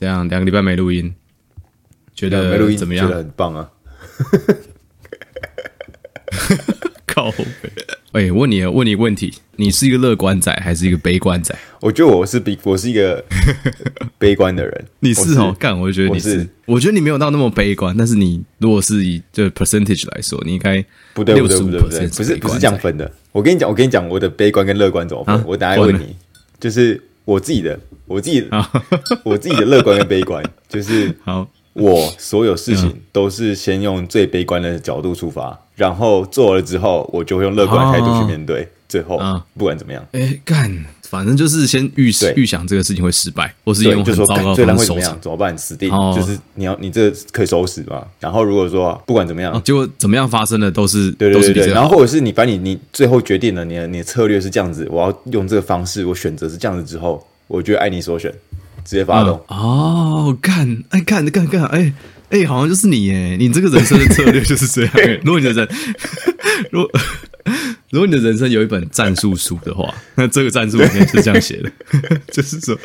这样两个礼拜没录音，觉得没录音怎么样？觉得很棒啊！靠北！哎、欸，问你，问你问题，你是一个乐观仔还是一个悲观仔？我觉得我是比我是一个悲观的人。你是哦，干，我觉得你是，我是，我觉得你没有到那么悲观，但是你如果是以这 percentage 来说，你应该不对不对不对不对，不是不是这样分的。我跟你讲，我跟你讲，我的悲观跟乐观怎么分？啊、我等下问你，就是我自己的，我自己的，我自己的乐观跟悲观，就是好。我所有事情都是先用最悲观的角度出发，然后做了之后，我就会用乐观的态度去面对。最后，不管怎么样，哎，干，反正就是先预预想这个事情会失败，或是用很糟糕的方式收场，怎么办？死定，就是你要你这可以收拾嘛。然后如果说不管怎么样，结果怎么样发生的都是对对对，然后或者是你把你你最后决定了你的你的策略是这样子，我要用这个方式，我选择是这样子之后，我觉得爱你所选。直接发动、嗯、哦！干，哎，干，干，干，哎，哎，好像就是你耶！你这个人生的策略就是这样。如果你的人，如果如果你的人生有一本战术书的话，那这个战术里面是这样写的，就是说，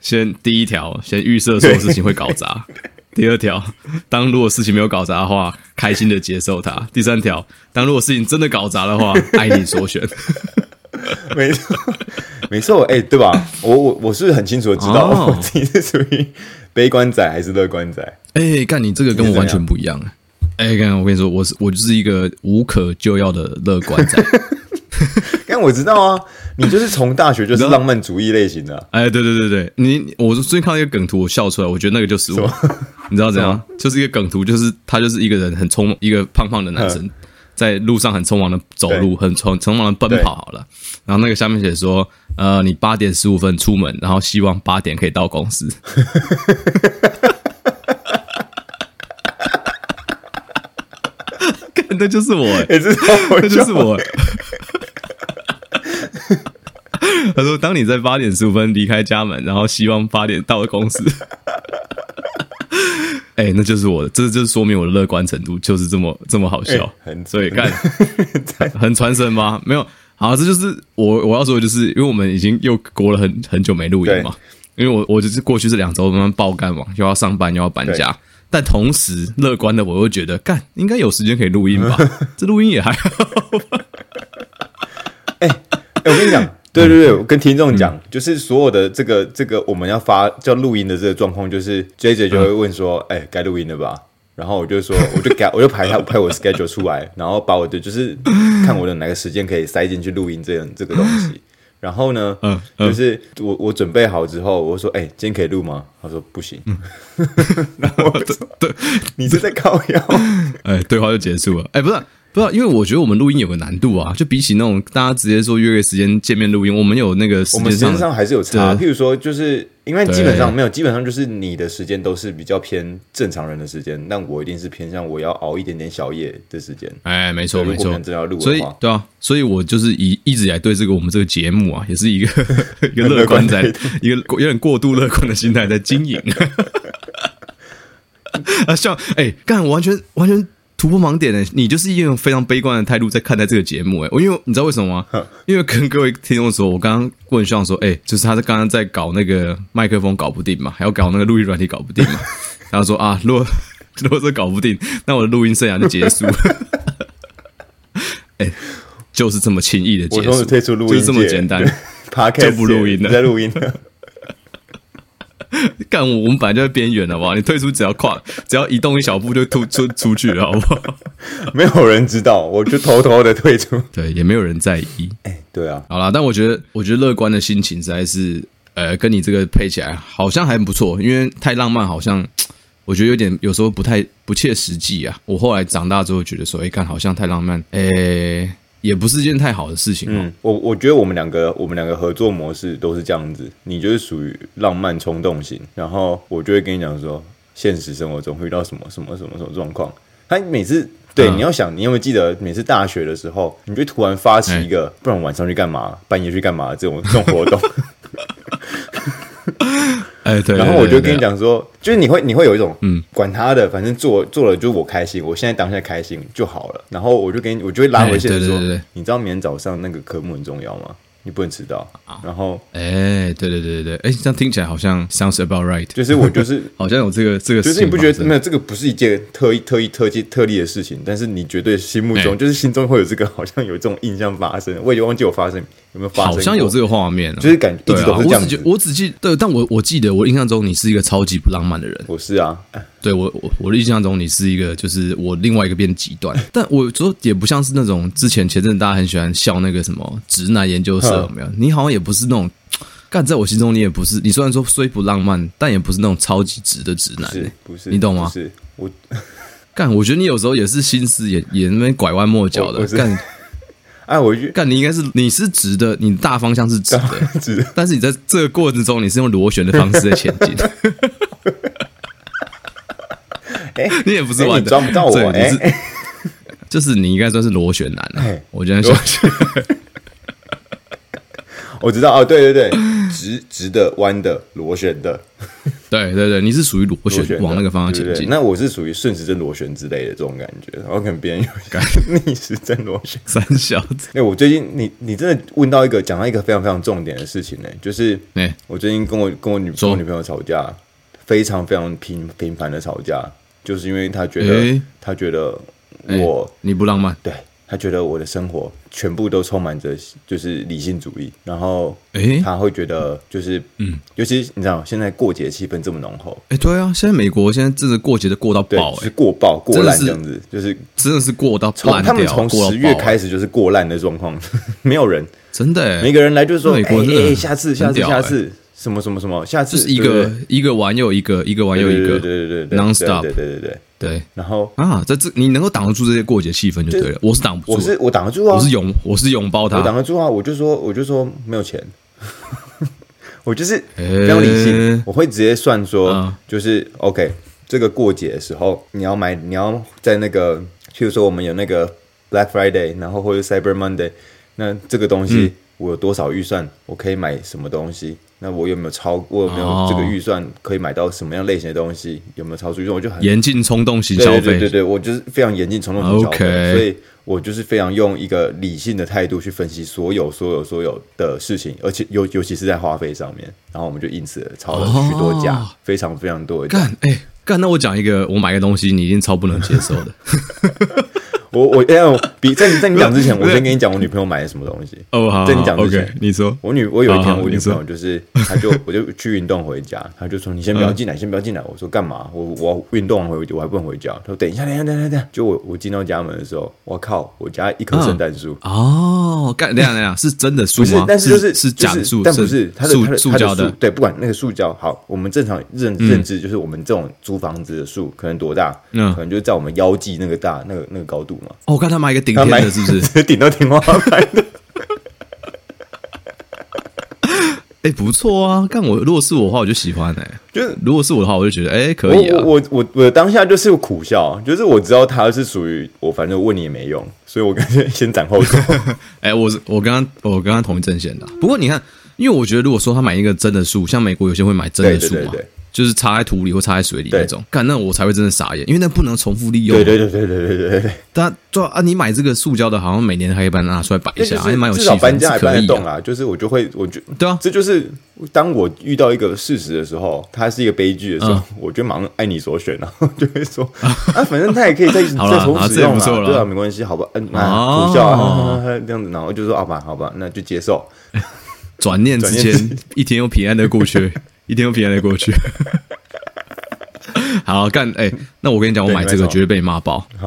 先第一条，先预设所有事情会搞砸；第二条，当如果事情没有搞砸的话，开心的接受它；第三条，当如果事情真的搞砸的话，爱你所选。没错，没错，哎，对吧？我我我是很清楚的知道我自己是属于悲观仔还是乐观仔。哎，干你这个跟我完全不一样。哎，干我跟你说，我是我就是一个无可救药的乐观仔。但我知道啊，你就是从大学就是浪漫主义类型的。哎，对对对对，你我最近看到一个梗图，我笑出来，我觉得那个就是我。你知道怎样？就是一个梗图，就是他就是一个人很匆忙，一个胖胖的男生。在路上很匆忙的走路，很匆匆忙的奔跑，好了。然后那个下面写说：“呃，你八点十五分出门，然后希望八点可以到公司。”那就是我，欸，那就是我。他说：“当你在八点十五分离开家门，然后希望八点到了公司。”哎、欸，那就是我的，这就是说明我的乐观程度就是这么这么好笑，欸、很所以看很传神吗？没有，好，这就是我我要说的就是，因为我们已经又过了很很久没录音嘛，因为我我就是过去这两周慢慢爆肝嘛，又要上班又要搬家，对但同时乐观的我又觉得干应该有时间可以录音吧，这录音也还好吧。哎哎、欸欸，我跟你讲。对对对，我跟听众讲，嗯、就是所有的这个这个我们要发叫录音的这个状况，就是 J J 就会问说：“哎、嗯，该录音了吧？”然后我就说：“我就改，我就排他排我 schedule 出来，然后把我的就是看我的哪个时间可以塞进去录音这样这个东西。然后呢，嗯，嗯就是我我准备好之后，我说：‘哎，今天可以录吗？’他说：‘不行。’ 然后我说：‘ 对，你是在靠腰？’哎，对话就结束了。哎，不是。不是，因为我觉得我们录音有个难度啊，就比起那种大家直接说约个时间见面录音，我们有那个时间上，上还是有差。譬如说，就是因为基本上没有，基本上就是你的时间都是比较偏正常人的时间，但我一定是偏向我要熬一点点小夜的时间。哎，没错没错，真要录，所以对啊，所以我就是一一直以来对这个我们这个节目啊，也是一个 一个乐观在一个有点过度乐观的心态在经营。啊，像哎，干完全完全。突破盲点呢？你就是一种非常悲观的态度在看待这个节目诶，我因为你知道为什么吗？因为跟各位听众说，我刚刚问学长说，哎，就是他在刚刚在搞那个麦克风搞不定嘛，还要搞那个录音软体搞不定嘛，然后说啊，如果 如果这搞不定，那我的录音生涯就结束了。哎，就是这么轻易的结束，退出录音，就是这么简单，就不录音了，在录音了。干我，我们本来就在边缘，好不好？你退出只要跨，只要移动一小步就突 出出去了，好不好？没有人知道，我就偷偷的退出。对，也没有人在意。哎、欸，对啊。好啦，但我觉得，我觉得乐观的心情实在是，呃，跟你这个配起来好像还不错。因为太浪漫，好像我觉得有点，有时候不太不切实际啊。我后来长大之后觉得说，哎、欸，看好像太浪漫，哎、欸。也不是件太好的事情。嗯，我我觉得我们两个我们两个合作模式都是这样子，你就是属于浪漫冲动型，然后我就会跟你讲说，现实生活中会遇到什么什么什么什么状况。他每次对、嗯、你要想，你有没有记得每次大学的时候，你就突然发起一个，欸、不然晚上去干嘛，半夜去干嘛这种这种活动。哎，对，然后我就跟你讲说，就是你会你会有一种，嗯，管他的，反正做做了就我开心，我现在当下开心就好了。然后我就跟你，我就会拉回现实说，你知道明天早上那个科目很重要吗？你不能迟到。然后，哎，对对对对对，哎，这样听起来好像 sounds about right。就是我就是 好像有这个这个，就是你不觉得没有这个不是一件特意特意特技特例的事情，但是你绝对心目中就是心中会有这个好像有这种印象发生。我已经忘记我发生有没有发生，好像有这个画面，就是感觉一直都是这样子。我只记得，但我我记得我印象中你是一个超级不浪漫的人。我是啊，对我我我的印象中你是一个就是我另外一个变极端，但我说也不像是那种之前前阵大家很喜欢笑那个什么直男研究社有没有？你好像也不是那种。干，在我心中，你也不是。你虽然说虽不浪漫，但也不是那种超级直的直男，欸，不是？你懂吗？是我 干，我觉得你有时候也是心思也也那边拐弯抹角的。干，哎，我干，你应该是你是直的，你大方向是直的，直的。但是你在这个过程中，你是用螺旋的方式在前进。哎，你也不是弯的，抓不到我。哎，就是你应该算是螺旋男了。我觉得。我知道哦，对对对，直直的、弯的、螺旋的，对对对，你是属于螺旋往那个方向前进，对对对，那我是属于顺时针螺旋之类的这种感觉，然后可能别人有感 逆时针螺旋，三小子。哎，我最近你你真的问到一个讲到一个非常非常重点的事情呢，就是哎我最近跟我跟我女跟我女朋友吵架，非常非常频频繁的吵架，就是因为她觉得她觉得我你不浪漫，对。他觉得我的生活全部都充满着就是理性主义，然后他会觉得就是嗯，尤其你知道现在过节气氛这么浓厚，哎，对啊，现在美国现在真的过节都过到爆，是过爆过烂这样子，就是真的是过到从他们从十月开始就是过烂的状况，没有人。真的，每个人来就是说，哎，下次下次下次什么什么什么，下次是一个一个玩又一个，一个玩又一个，对对对对，nonstop，对对对对。对，然后啊，在这你能够挡得住这些过节气氛就对了。我是挡不住，我是我挡得住啊，我是拥我是拥抱他，我挡得住啊。我就说我就说没有钱，我就是非常理性，我会直接算说，就是 OK。这个过节的时候，你要买，你要在那个，譬如说我们有那个 Black Friday，然后或者 Cyber Monday，那这个东西我有多少预算，我可以买什么东西？那我有没有超？我有没有这个预算可以买到什么样类型的东西？有没有超出预算？我就很严禁冲动型消费。对对对，我就是非常严禁冲动型消费。所以我就是非常用一个理性的态度去分析所有所有所有的事情，而且尤尤其是在花费上面。然后我们就因此超了许多架，非常非常多的。干哎干，那我讲一个，我买个东西，你一定超不能接受的。我我要比在你在你讲之前，我先跟你讲我女朋友买的什么东西。哦，好，在你讲之前，你说我女我有一天我女朋友就是，她就我就去运动回家，她就说你先不要进来，先不要进来。我说干嘛？我我运动完回我还不能回家。她说等一下，等一下，等一下，就我我进到家门的时候，我靠，我家一棵圣诞树。哦，干那样那样是真的树吗？但是就是是假的树，但不是它的塑塑胶的。对，不管那个塑胶好，我们正常认认知就是我们这种租房子的树可能多大？嗯，可能就在我们腰际那个大那个那个高度嘛。哦，我看他买一个。顶天的是不是？顶到天花板的。哎，不错啊！看我，如果是我的话，我就喜欢哎、欸。就是如果是我的话，我就觉得哎、欸，可以啊。我我我当下就是苦笑，就是我知道他是属于我，反正问你也没用，所以我干脆先斩后奏。哎，我是我刚刚我跟他同一阵线的。不过你看，因为我觉得如果说他买一个真的树，像美国有些会买真的树嘛。就是插在土里或插在水里那种，干那我才会真的傻眼，因为那不能重复利用。对对对对对对对对。但对啊，你买这个塑胶的，好像每年还可以把它拿出来摆一下，还蛮有气氛。至少搬家还搬得动啊。就是我就会，我就对啊，这就是当我遇到一个事实的时候，它是一个悲剧的时候，我就马上爱你所选，然后就会说啊，反正它也可以再 再重复使用嘛，对啊，没关系，好吧，嗯，啊，苦笑啊，这样子，然后就说好吧，好吧，那就接受。转念之间，一天又平安的过去，一天又平安的过去。好干哎、欸，那我跟你讲，我买这个绝对被你骂爆。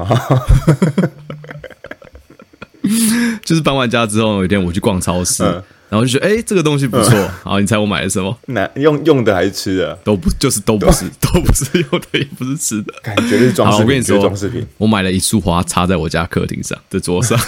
就是搬完家之后，有一天我去逛超市，嗯、然后就觉得哎、欸，这个东西不错。嗯、好，你猜我买的什么？那用用的还是吃的？都不就是都不是，都不是用的，也不是吃的，感觉是装饰品。我跟你说，装饰品。我买了一束花，插在我家客厅上的桌上。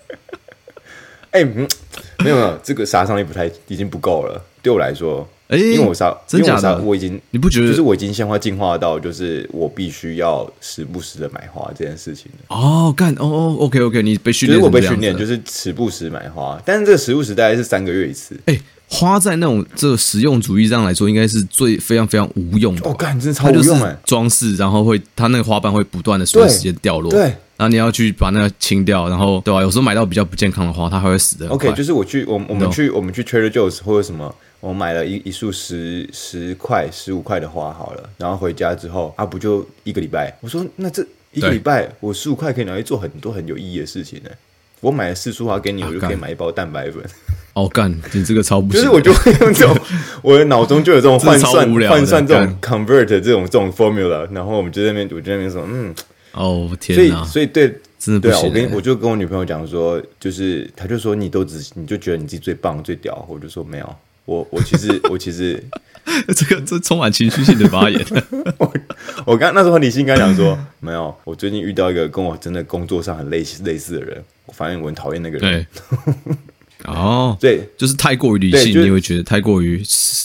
哎、欸，没有没有，这个杀伤力不太，已经不够了。对我来说。哎，因为我啥？真假的？我已经你不觉得？就是我已经鲜花进化到，就是我必须要时不时的买花这件事情哦，干哦哦，OK OK，你被训练，我被训练就是时不时买花，但是这个时不时大概是三个月一次。哎，花在那种这个实用主义上来说，应该是最非常非常无用的。哦，干，真的超无用哎！装饰，然后会它那个花瓣会不断的随时间掉落，对。然后你要去把那个清掉，然后对吧、啊？有时候买到比较不健康的花，它还会死的。OK，就是我去我我们去我们去 Trader Joe's 或者什么，我买了一一束十十块十五块的花好了，然后回家之后啊，不就一个礼拜？我说那这一个礼拜我十五块可以拿去做很多很有意义的事情呢。我买了四束花给你，我就可以买一包蛋白粉。哦干，你这个超不行。就是我就会用这种，我的脑中就有这种 换算换算这种 convert 这种这种 formula，然后我们就在那边，我就在那边说，嗯，哦天，所以所以对，真的不行。对啊，我跟我就跟我女朋友讲说，就是她就说你都只你就觉得你自己最棒最屌，我就说没有，我我其实我其实 这个这充满情绪性的发言。我我刚那时候很理性跟她讲说，没有，我最近遇到一个跟我真的工作上很类似类似的人。我发现我很讨厌那个人。对，哦，对，就是太过于理性，你会觉得太过于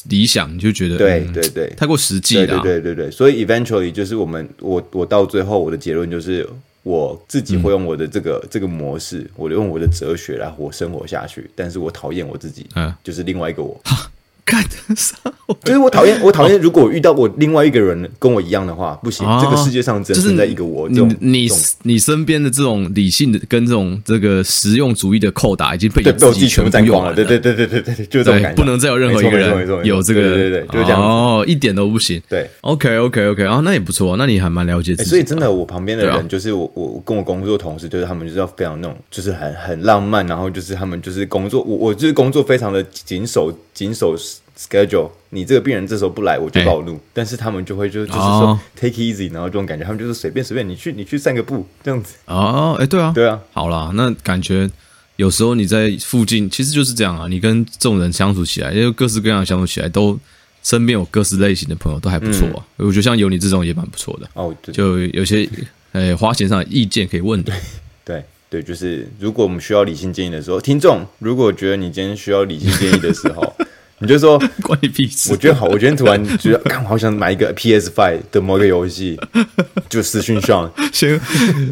理想，你就觉得对对对，太过实际了。对对对对，所以 eventually 就是我们我我到最后我的结论就是我自己会用我的这个这个模式，我用我的哲学来活生活下去。但是我讨厌我自己，嗯，就是另外一个我。干得上，就是我讨厌，我讨厌。如果我遇到我另外一个人跟我一样的话，不行。这个世界上只存在一个我。你你你身边的这种理性的跟这种这个实用主义的扣打已经被被我自己全部占光了。对对对对对对，就这种感觉。不能再有任何一个人有这个，对对对，就是这样。哦，一点都不行。对，OK OK OK，啊，那也不错，那你还蛮了解自己。所以真的，我旁边的人就是我我跟我工作同事，就是他们就是要非常那种，就是很很浪漫，然后就是他们就是工作，我我就是工作非常的谨守谨守。schedule，你这个病人这时候不来，我就暴怒。欸、但是他们就会就就是说、哦、take easy，然后这种感觉，他们就是随便随便，你去你去散个步这样子。哦，哎、欸，对啊，对啊，好啦，那感觉有时候你在附近，其实就是这样啊。你跟这种人相处起来，因为各式各样的相处起来，都身边有各式类型的朋友，都还不错啊。嗯、我觉得像有你这种也蛮不错的哦。对就有些呃、欸、花钱上的意见可以问的。对对，就是如果我们需要理性建议的时候，听众如果觉得你今天需要理性建议的时候。你就说 关你屁事！我觉得好，我今天突然觉得，看我好想买一个 PS Five 的某个游戏，就私讯上，先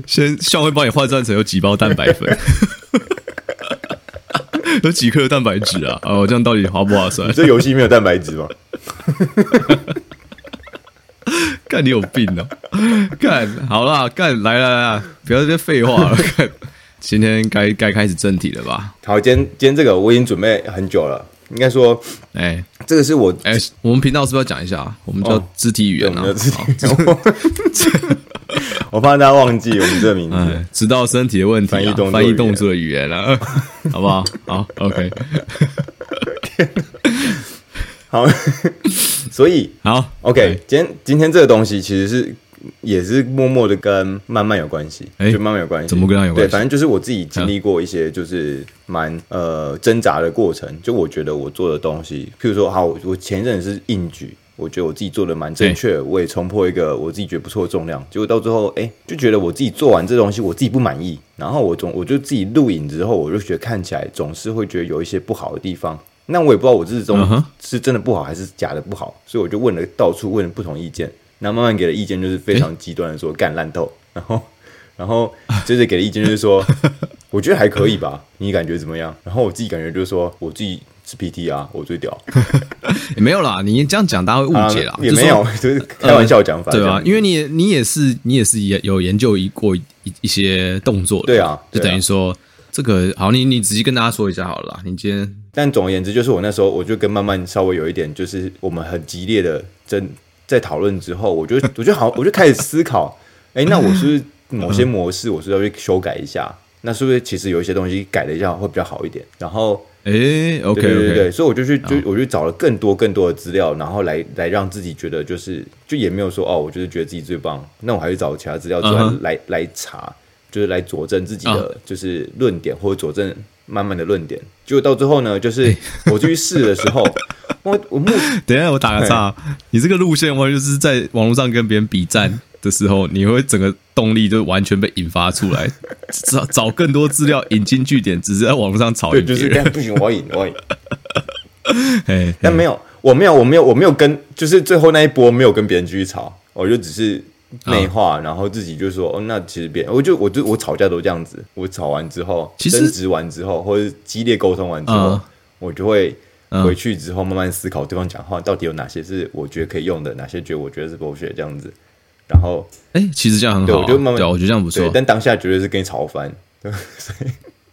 先上会帮你换算成有几包蛋白粉，有几克蛋白质啊？哦，这样到底划不划算？这游戏没有蛋白质吗？干你有病哦！干好啦，干来来来，不要再废话了。干，今天该该开始正题了吧？好，今天今天这个我已经准备很久了。应该说，哎、欸，这个是我哎、欸，我们频道是不是要讲一下？我们叫肢体语言啊，肢体语言。我怕大家忘记我们这个名字，欸、知道身体的问题，翻译动翻译动作的语言了、啊，好不好？好，OK。好，所以好，OK。今天今天这个东西其实是。也是默默的跟慢慢有关系，欸、就慢慢有关系。怎么跟他有关系？对，反正就是我自己经历过一些，就是蛮呃挣扎的过程。就我觉得我做的东西，譬如说，好，我前一阵是硬举，我觉得我自己做的蛮正确，欸、我也冲破一个我自己觉得不错的重量。结果到最后，哎、欸，就觉得我自己做完这东西，我自己不满意。然后我总我就自己录影之后，我就觉得看起来总是会觉得有一些不好的地方。那我也不知道我这中是真的不好还是假的不好，所以我就问了到处问了不同意见。然后慢慢给的意见就是非常极端的说干烂透，然后然后接着给的意见就是说 我觉得还可以吧，你感觉怎么样？然后我自己感觉就是说我自己是 PT 啊，我最屌。也没有啦，你这样讲大家会误解啦，也没有，就是开玩笑讲法，对啊，因为你你也是你也是也有研究一过一一些动作的，对啊，就等于说这个好，你你仔细跟大家说一下好了啦，你今天但总而言之就是我那时候我就跟慢慢稍微有一点就是我们很激烈的争。在讨论之后，我就我就好，我就开始思考，哎、欸，那我是不是某些模式，我是是要去修改一下？那是不是其实有一些东西改了一下会比较好一点？然后，哎、欸、，OK，对对对，所以我就去就我就找了更多更多的资料，然后来来让自己觉得就是就也没有说哦，我就是觉得自己最棒，那我还是找其他资料出来、uh huh. 来来查，就是来佐证自己的就是论点、uh huh. 或者佐证慢慢的论点。结果到最后呢，就是我去试的时候。我我目等一下，我打个岔。你这个路线，我就是在网络上跟别人比战的时候，你会整个动力就完全被引发出来，找找更多资料，引经据典，只是在网络上吵赢别人。对，就是不行，我赢，我赢。嘿，但没有，我没有，我没有，我没有跟，就是最后那一波没有跟别人继续吵，我就只是内化，然后自己就说，哦，那其实别人，我就我就我吵架都这样子，我吵完之后，争执完之后，或者激烈沟通完之后，我就会。回去之后慢慢思考对方讲话到底有哪些是我觉得可以用的，哪些觉得我觉得是狗血这样子，然后哎、欸，其实这样很好、我就慢慢对，我觉得这样不错。但当下绝对是跟你吵翻，对，所以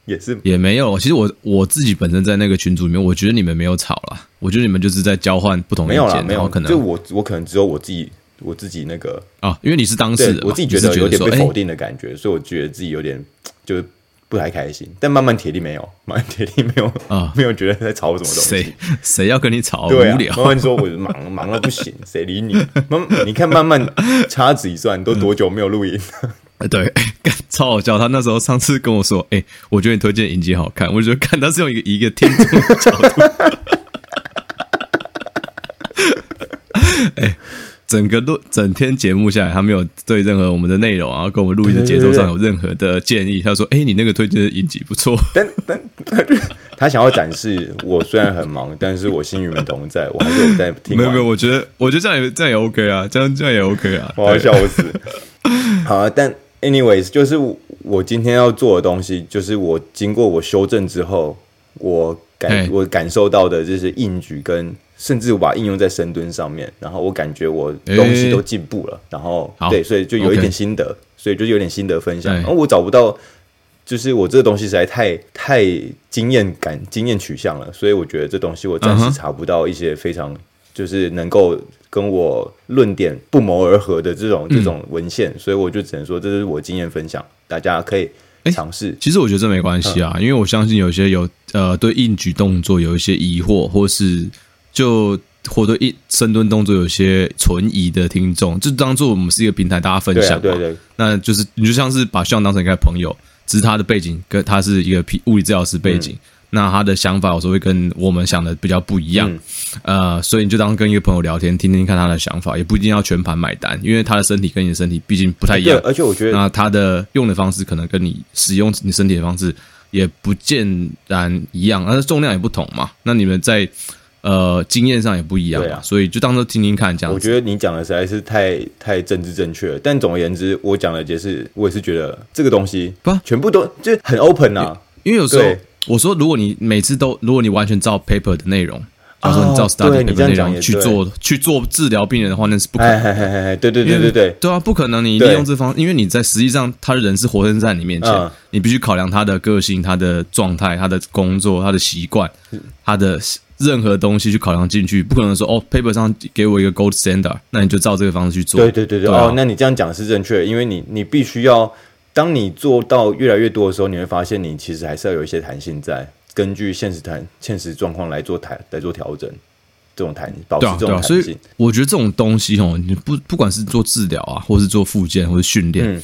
也是也没有。其实我我自己本身在那个群组里面，我觉得你们没有吵啦，我觉得你们就是在交换不同意见，没有啦，没有可能就我我可能只有我自己我自己那个啊，因为你是当事人，我自己觉得有点被否定的感觉，所以我觉得自己有点就是。不太开心，但慢慢铁力没有，慢慢铁力没有啊，没有觉得在吵什么东西。谁谁要跟你吵？对啊，无聊。慢慢说，我忙忙到不行，谁理你？慢，你看慢慢掐指一算，都多久没有录音？嗯、对，超好笑。他那时候上次跟我说：“哎、欸，我觉得你推荐影集好看。”我觉得看他是用一个一个听众的角度。哎、欸。整个录整天节目下来，他没有对任何我们的内容啊，跟我们录音的节奏上有任何的建议。他说：“哎、欸，你那个推荐的影集不错。” 但但 他想要展示我虽然很忙，但是我心与你们同在，我还是有在听。没有没有，我觉得我觉得这样也这样也 OK 啊，这样这样也 OK 啊，我要笑死。好啊，但 anyways，就是我今天要做的东西，就是我经过我修正之后，我感我感受到的就是硬举跟。甚至我把它应用在深蹲上面，然后我感觉我东西都进步了，欸、然后对，所以就有一点心得所以就有点心得分享。然后我找不到，就是我这个东西实在太太经验感、经验取向了，所以我觉得这东西我暂时查不到一些非常就是能够跟我论点不谋而合的这种这种文献，嗯、所以我就只能说这是我经验分享，大家可以尝试、欸。其实我觉得这没关系啊，嗯、因为我相信有些有呃对硬举动作有一些疑惑，或是。就或者一深蹲动作有些存疑的听众，就当做我们是一个平台，大家分享嘛。对、啊、对对，那就是你就像是把希望当成一个朋友，只是他的背景跟他是一个物理治疗师背景，嗯、那他的想法有时候会跟我们想的比较不一样。嗯、呃，所以你就当跟一个朋友聊天，听听看他的想法，也不一定要全盘买单，因为他的身体跟你的身体毕竟不太一样。而且我觉得，那他的用的方式可能跟你使用你身体的方式也不见然一样，但是重量也不同嘛。那你们在。呃，经验上也不一样，所以就当做听听看这样子。我觉得你讲的实在是太太政治正确了，但总而言之，我讲的也是，我也是觉得这个东西不全部都就很 open 啊。因为有时候我说，如果你每次都，如果你完全照 paper 的内容，他说你照 study 的内容去做去做治疗病人的话，那是不可能。对对对对对，对啊，不可能。你利用这方，因为你在实际上，他的人是活生生在你面前，你必须考量他的个性、他的状态、他的工作、他的习惯、他的。任何东西去考量进去，不可能说哦，paper 上给我一个 gold standard，那你就照这个方式去做。对对对对，对啊、哦，那你这样讲是正确的，因为你你必须要，当你做到越来越多的时候，你会发现你其实还是要有一些弹性在，根据现实弹现实状况来做弹来做调整，这种弹保持这种弹性。啊啊，所以我觉得这种东西哦，你不不管是做治疗啊，或是做复健或者训练，嗯、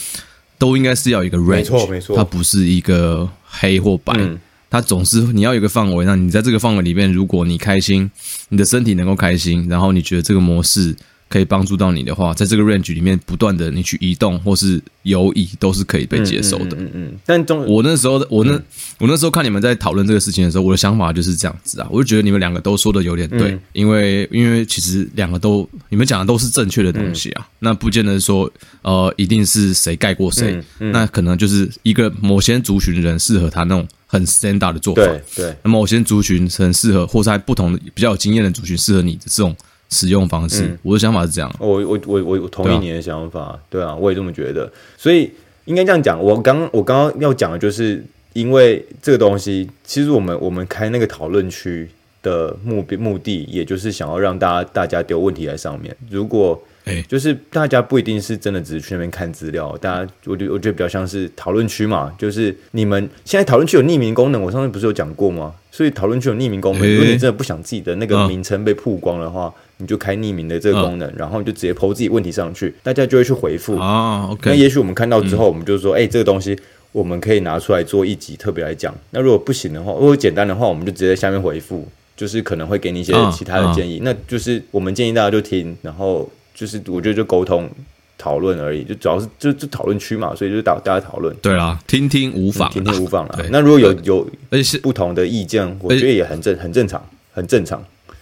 都应该是要一个 range，没错没错，它不是一个黑或白。嗯它总是你要有个范围，那你在这个范围里面，如果你开心，你的身体能够开心，然后你觉得这个模式。可以帮助到你的话，在这个 range 里面不断的你去移动或是游移都是可以被接受的。嗯嗯。但中我那时候，我那、嗯、我那时候看你们在讨论这个事情的时候，我的想法就是这样子啊，我就觉得你们两个都说的有点对，嗯、因为因为其实两个都你们讲的都是正确的东西啊，嗯、那不见得说呃一定是谁盖过谁，那可能就是一个某些族群的人适合他那种很 standard 的做法，对对，那某些族群很适合，或是在不同的比较有经验的族群适合你的这种。使用方式，嗯、我的想法是这样。我我我我同意你的想法，对啊，对啊，我也这么觉得。所以应该这样讲，我刚我刚刚要讲的就是，因为这个东西，其实我们我们开那个讨论区的目目的，也就是想要让大家大家丢问题在上面。如果哎，就是大家不一定是真的只是去那边看资料，大家我觉得我觉得比较像是讨论区嘛，就是你们现在讨论区有匿名功能，我上次不是有讲过吗？所以讨论区有匿名功能，如果你真的不想自己的那个名称被曝光的话。你就开匿名的这个功能，然后你就直接 po 自己问题上去，大家就会去回复啊。OK，那也许我们看到之后，我们就说，哎，这个东西我们可以拿出来做一集特别来讲。那如果不行的话，如果简单的话，我们就直接在下面回复，就是可能会给你一些其他的建议。那就是我们建议大家就听，然后就是我觉得就沟通讨论而已，就主要是就就讨论区嘛，所以就大大家讨论。对啦，听听无妨，听听无妨啦。那如果有有而且是不同的意见，我觉得也很正很正常，很正常。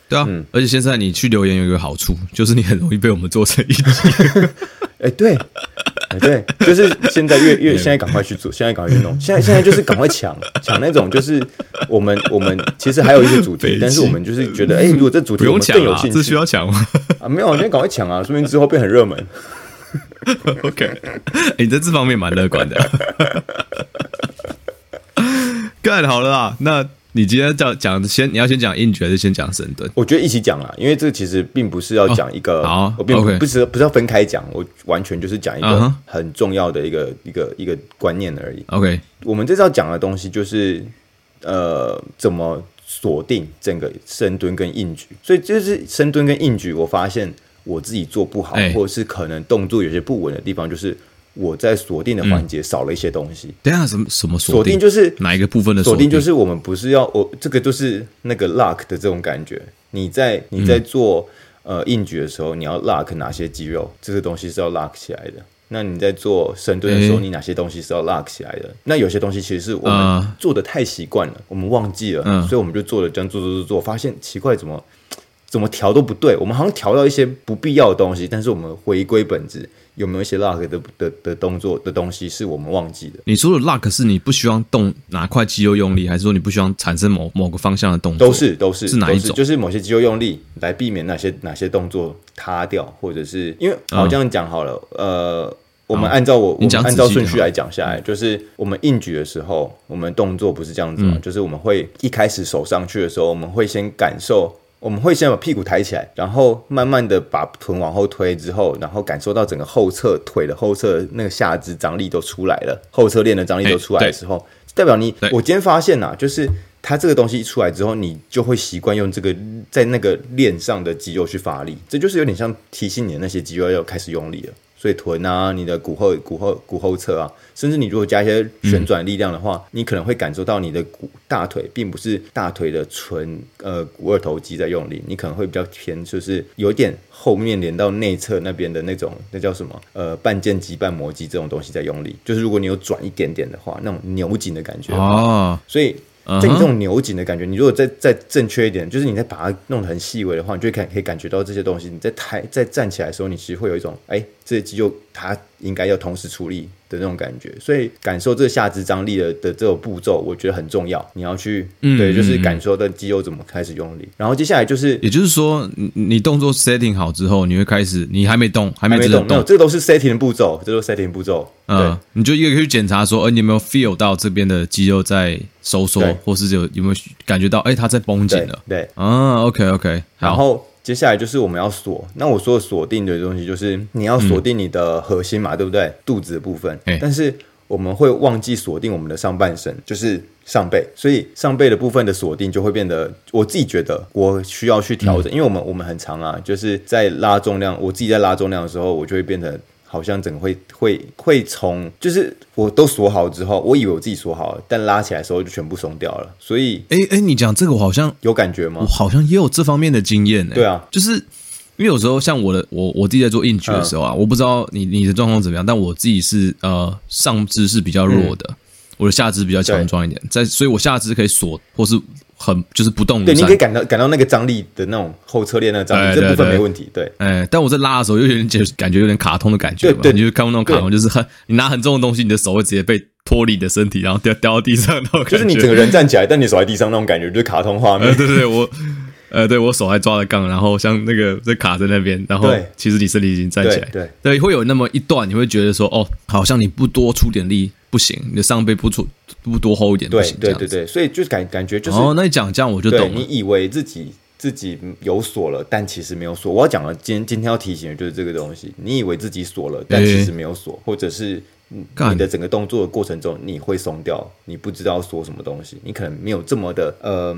对啊，嗯，而且现在你去留言有一个好处，就是你很容易被我们做成一集。哎，对，哎，对，就是现在越越现在赶快去做，现在赶快去弄，现在现在就是赶快抢 抢那种，就是我们我们其实还有一些主题，但是我们就是觉得，哎，如果这主题我们更有兴趣，这需要抢吗？啊，没有，现在赶快抢啊，说明之后变很热门。OK，欸、你在这方面蛮乐观的。干好了啊，那。你今天讲讲先，你要先讲硬举还是先讲深蹲？我觉得一起讲啦，因为这其实并不是要讲一个，哦、好，我并不是不是要分开讲，我完全就是讲一个很重要的一个、uh -huh. 一个一个观念而已。OK，我们这次要讲的东西就是呃，怎么锁定整个深蹲跟硬举。所以就是深蹲跟硬举，我发现我自己做不好，欸、或者是可能动作有些不稳的地方，就是。我在锁定的环节少了一些东西。等下什么什么锁定？就是哪一个部分的锁定？定就是我们不是要我这个就是那个 luck 的这种感觉。你在你在做、嗯、呃硬举的时候，你要 luck 哪些肌肉？这个东西是要 luck 起来的。那你在做深蹲的时候，你哪些东西是要 lock 起来的？欸、那有些东西其实是我们做的太习惯了、呃，我们忘记了、嗯，所以我们就做了这样做做做做，发现奇怪，怎么怎么调都不对。我们好像调到一些不必要的东西，但是我们回归本质。有没有一些 lock 的的的动作的东西是我们忘记的？你说的 lock 是你不希望动哪块肌肉用力，还是说你不希望产生某某个方向的动作？都是都是是哪一种？就是某些肌肉用力来避免哪些哪些动作塌掉，或者是因为好这样讲好了。嗯、呃，我们按照我我们按照顺序来讲下来，就是我们硬举的时候，我们动作不是这样子嘛、嗯？就是我们会一开始手上去的时候，我们会先感受。我们会先把屁股抬起来，然后慢慢的把臀往后推，之后，然后感受到整个后侧腿的后侧那个下肢张力都出来了，后侧链的张力都出来的时候，代表你。我今天发现呐、啊，就是它这个东西一出来之后，你就会习惯用这个在那个链上的肌肉去发力，这就是有点像提醒你的那些肌肉要开始用力了。所以臀啊，你的骨后、骨后、骨后侧啊，甚至你如果加一些旋转力量的话、嗯，你可能会感受到你的骨大腿并不是大腿的纯呃股二头肌在用力，你可能会比较偏，就是有点后面连到内侧那边的那种，那叫什么？呃，半腱肌、半膜肌这种东西在用力。就是如果你有转一点点的话，那种扭紧的感觉哦。所以。这种扭紧的感觉，你如果再再正确一点，就是你再把它弄得很细微的话，你就可以可以感觉到这些东西。你在抬在站起来的时候，你其实会有一种，哎，这些肌肉它应该要同时处理的那种感觉。所以感受这下肢张力的的这种步骤，我觉得很重要。你要去，嗯、对，就是感受的肌肉怎么开始用力。然后接下来就是，也就是说，你你动作 setting 好之后，你会开始，你还没动，还没，还没动，动，这个都是 setting 的步骤，这都是 setting 步骤。嗯，你就一个一个去检查说，呃，你有没有 feel 到这边的肌肉在收缩，或是有有没有感觉到，哎，它在绷紧了？对，啊，OK OK。然后接下来就是我们要锁，那我说的锁定的东西就是你要锁定你的核心嘛，嗯、对不对？肚子的部分。但是我们会忘记锁定我们的上半身，就是上背，所以上背的部分的锁定就会变得，我自己觉得我需要去调整，嗯、因为我们我们很长啊，就是在拉重量，我自己在拉重量的时候，我就会变成。好像整个会会会从，就是我都锁好之后，我以为我自己锁好了，但拉起来的时候就全部松掉了。所以，哎、欸、哎、欸，你讲这个我好像有感觉吗？我好像也有这方面的经验呢、欸。对啊，就是因为有时候像我的我我自己在做硬举的时候啊，嗯、我不知道你你的状况怎么样，但我自己是呃上肢是比较弱的，嗯、我的下肢比较强壮一点，在所以我下肢可以锁或是。很就是不动，对，你可以感到感到那个张力的那种后侧链那个张力，这部分没问题。对，哎，但我在拉的时候又有点觉感觉有点卡通的感觉。对，对，你就看过那种卡通，就是很你拿很重的东西，你的手会直接被脱离你的身体，然后掉掉到地上那种感觉。就是你整个人站起来，但你手在地上那种感觉，就是卡通画面。对对对，我呃，对我手还抓着杠，然后像那个在卡在那边，然后其实你身体已经站起来。对对，会有那么一段，你会觉得说，哦，好像你不多出点力。不行，你的上背不出不多厚一点不行。对对对对，所以就是感感觉就是哦，那你讲这样我就懂了。你以为自己自己有锁了，但其实没有锁。我要讲的今天今天要提醒的就是这个东西。你以为自己锁了，但其实没有锁，欸，或者是你的整个动作的过程中你会松掉，你不知道锁什么东西，你可能没有这么的呃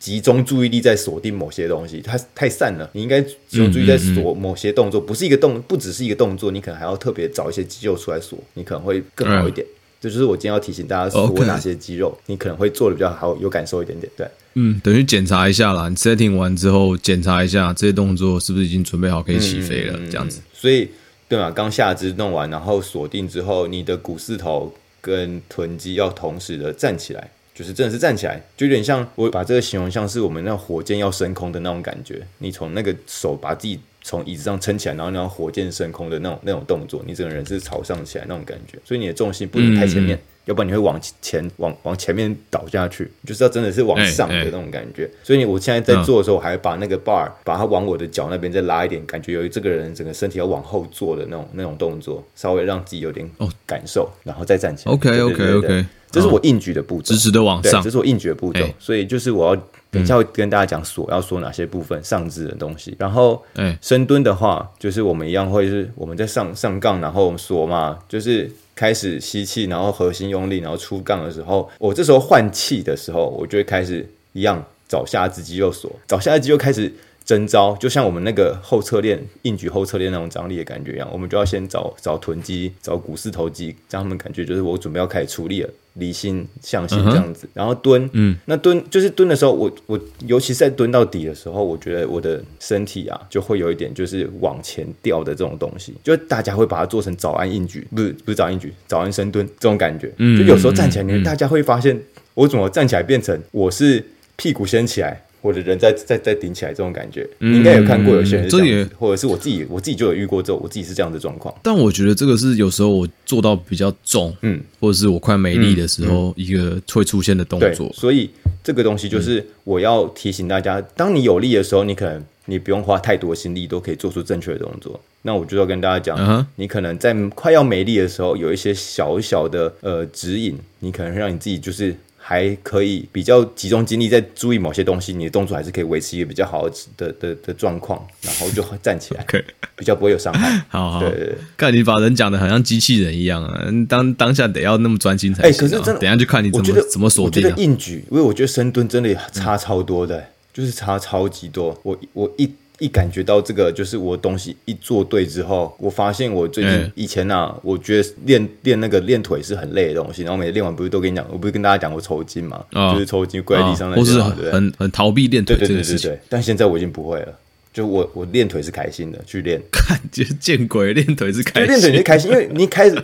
集中注意力在锁定某些东西，它太散了。你应该集中注意在锁某些动作，不是一个动，不只是一个动作，你可能还要特别找一些肌肉出来锁，你可能会更好一点。嗯这就是我今天要提醒大家锁哪些肌肉，你可能会做的比较好，有感受一点点。对，嗯，等于检查一下啦。你 setting 完之后，检查一下这些动作是不是已经准备好可以起飞了，这样子。所以，对嘛，刚下肢弄完，然后锁定之后，你的股四头跟臀肌要同时的站起来，就是真的是站起来，就有点像我把这个形容像是我们那火箭要升空的那种感觉。你从那个手把自己。从椅子上撑起来，然后那种火箭升空的那种那种动作，你整个人是朝上起来那种感觉，所以你的重心不能太前面，嗯、要不然你会往前往往前面倒下去，就是要真的是往上的那种感觉。所以，我现在在做的时候，我还把那个 bar 把它往我的脚那边再拉一点，感觉由于这个人整个身体要往后坐的那种那种动作，稍微让自己有点感受，然后再站起来。OK OK OK，这是我硬举的步骤，直直的往上，这是我硬举的步骤。所以就是我要。等一下会跟大家讲锁要锁哪些部分上肢的东西，然后深蹲的话，就是我们一样会是我们在上上杠，然后锁嘛，就是开始吸气，然后核心用力，然后出杠的时候，我这时候换气的时候，我就会开始一样找下肢肌肉锁，找下肢肌肉开始征招，就像我们那个后侧链硬举后侧链那种张力的感觉一样，我们就要先找找臀肌，找股四头肌，让他们感觉就是我准备要开始出力了。离心向心这样子，然后蹲，嗯，那蹲就是蹲的时候，我我尤其是在蹲到底的时候，我觉得我的身体啊就会有一点就是往前掉的这种东西，就大家会把它做成早安硬举，不是不是早安硬举，早安深蹲这种感觉，嗯，就有时候站起来，你大家会发现我怎么站起来变成我是屁股先起来。或者人在在在顶起来这种感觉，你应该有看过有些人这也或者是我自己我自己就有遇过之后，我自己是这样的状况。但我觉得这个是有时候我做到比较重，嗯，或者是我快没力的时候，一个会出现的动作。所以这个东西就是我要提醒大家，当你有力的时候，你可能你不用花太多心力都可以做出正确的动作。那我就要跟大家讲，你可能在快要没力的时候，有一些小小的呃指引，你可能让你自己就是。还可以比较集中精力在注意某些东西，你的动作还是可以维持一个比较好的的的的状况，然后就站起来，比较不会有伤害。好好，对对对，看你把人讲的好像机器人一样啊，当当下得要那么专心才行。哎，可是真的，等下就看你怎么怎么锁定。我觉得硬举，因为我觉得深蹲真的差超多的，就是差超级多。我我一。一感觉到这个，就是我东西一做对之后，我发现我最近以前啊，我觉得练练那个练腿是很累的东西，然后每天练完不是都跟你讲，我不是跟大家讲过抽筋嘛，就是抽筋跪在地上那些，很很逃避练腿这个事情。但现在我已经不会了，就我我练腿是开心的，去练，感觉见鬼，练腿是开心，练腿是开心，因为你一开始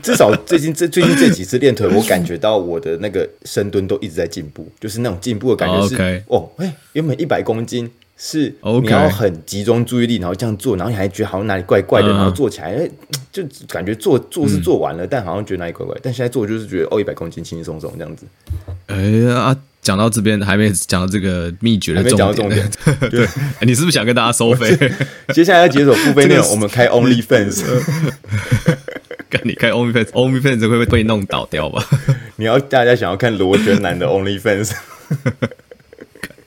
至少最近这最近这几次练腿，我感觉到我的那个深蹲都一直在进步，就是那种进步的感觉是哦，哎，原本一百公斤。是你要很集中注意力，然后这样做，然后你还觉得好像哪里怪怪的，然后做起来，哎，就感觉做做是做完了，但好像觉得哪里怪怪。但现在做就是觉得哦，一百公斤轻轻松松这样子。哎呀，讲到这边还没讲到这个秘诀的重点，对，你是不是想跟大家收费？接下来要解锁付费内容，我们开 OnlyFans。跟你开 OnlyFans，OnlyFans 会不会被弄倒掉吧？你要大家想要看罗旋男的 OnlyFans，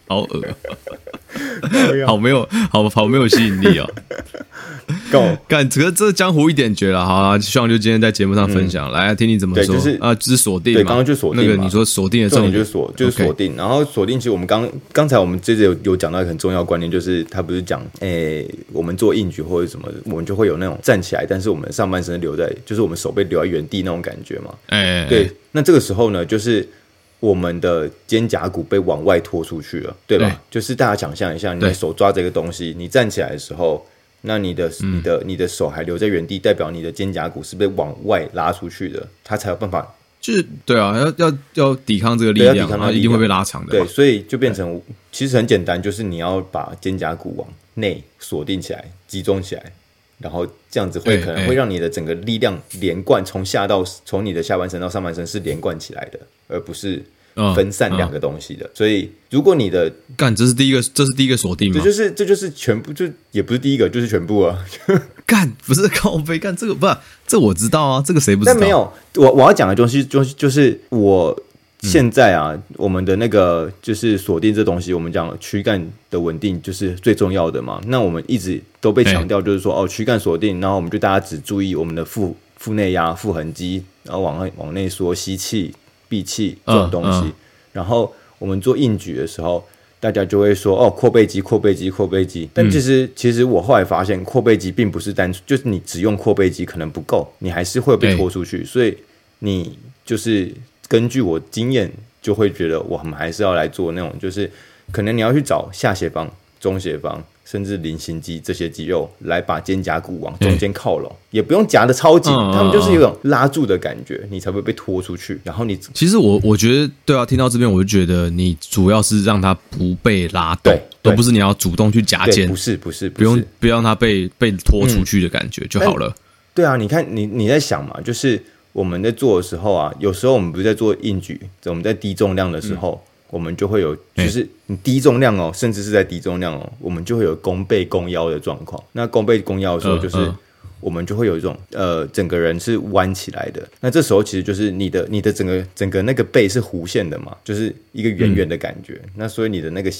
好恶。好没有，好好没有吸引力哦。干 干，这个这江湖一点绝了，好啊！希望就今天在节目上分享，来听你怎么说。就是啊，就是锁定，对，刚刚就锁定那个你说锁定的重点就是锁，就是锁定。然后锁定，其实我们刚刚才我们这次有有讲到一个很重要观念，就是他不是讲，诶，我们做硬举或者什么，我们就会有那种站起来，但是我们上半身留在，就是我们手被留在原地那种感觉嘛。哎，对。那这个时候呢，就是。我们的肩胛骨被往外拖出去了，对吧？对，就是大家想象一下，你的手抓着一个东西，你站起来的时候，那你的、你的、你的手还留在原地，代表你的肩胛骨是被往外拉出去的，它才有办法。就是对啊，要要要抵抗这个力量，抵抗它一定会被拉长的。对，所以就变成其实很简单，就是你要把肩胛骨往内锁定起来，集中起来，然后这样子会可能会让你的整个力量连贯，从下到从你的下半身到上半身是连贯起来的。而不是分散两个东西的，所以如果你的干，这是第一个，这是第一个锁定吗？这就是这就是全部，就也不是第一个，就是全部啊。干，不是靠背干这个，不，这我知道啊，这个谁不知道？但没有，我我要讲的东西，就是就是我现在啊，我们的那个就是锁定这东西，我们讲躯干的稳定就是最重要的嘛。那我们一直都被强调，就是说哦，躯干锁定，然后我们就大家只注意我们的腹腹内压、腹横肌，然后往外往内缩，吸气。闭气这种东西，uh, uh. 然后我们做硬举的时候，大家就会说哦，扩背肌、扩背肌、扩背肌。但其实，嗯、其实我后来发现，扩背肌并不是单纯，就是你只用扩背肌可能不够，你还是会被拖出去。欸、所以你就是根据我经验，就会觉得我们还是要来做那种，就是可能你要去找下斜方、中斜方。甚至菱形肌这些肌肉来把肩胛骨往中间靠拢，也不用夹得超紧，他们就是有种拉住的感觉，你才会被拖出去。然后你其实我我觉得对啊，听到这边我就觉得你主要是让它不被拉动，而不是你要主动去夹肩，不是不是，不用不要让它被被拖出去的感觉就好了。对啊，你看你你在想嘛，就是我们在做的时候啊，有时候我们不是在做硬举，我们在低重量的时候，嗯、我们就会有，就是你低重量哦，甚至是在低重量哦，我们就会有弓背弓腰的状况。那弓背弓腰的时候，就是。我们就会有一种呃，整个人是弯起来的。那这时候其实就是你的你的整个整个那个背是弧线的嘛，就是一个圆圆的感觉。嗯、那所以你的那个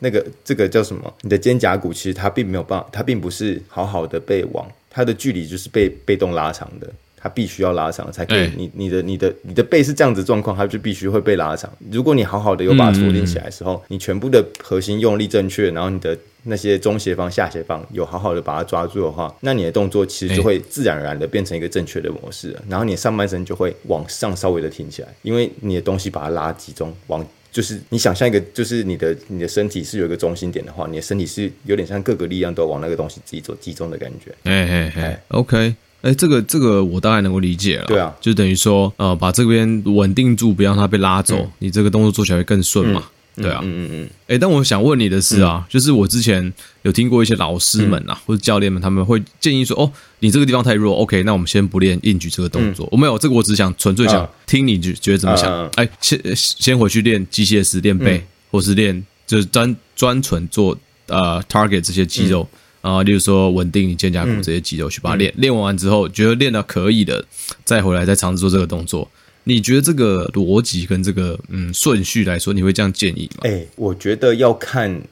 那个这个叫什么？你的肩胛骨其实它并没有办法，它并不是好好的被往它的距离就是被被动拉长的。它必须要拉长才可以，你你的你的你的背是这样子状况，它就必须会被拉长。如果你好好的有把它锁定起来的时候，你全部的核心用力正确，然后你的那些中斜方、下斜方有好好的把它抓住的话，那你的动作其实就会自然而然的变成一个正确的模式了。然后你上半身就会往上稍微的挺起来，因为你的东西把它拉集中，往就是你想象一个，就是你的你的身体是有一个中心点的话，你的身体是有点像各个力量都往那个东西自己做集中的感觉。哎哎哎，OK。哎，这个这个我大概能够理解了。对啊，就等于说，呃，把这边稳定住，不让它被拉走，嗯、你这个动作做起来会更顺嘛。嗯、对啊，嗯嗯嗯。哎、嗯，但我想问你的是啊，嗯、就是我之前有听过一些老师们啊，嗯、或者教练们，他们会建议说，哦，你这个地方太弱，OK，那我们先不练硬举这个动作。嗯、我没有这个，我只想纯粹想听你觉觉得怎么想。哎、嗯，先先回去练机械式练背，嗯、或是练就是专专纯做呃 target 这些肌肉。嗯啊，例如说稳定你肩胛骨这些肌肉，去把它练练完完之后，觉得练到可以的，再回来再尝试做这个动作。你觉得这个逻辑跟这个嗯顺序来说，你会这样建议吗？哎、欸，我觉得要看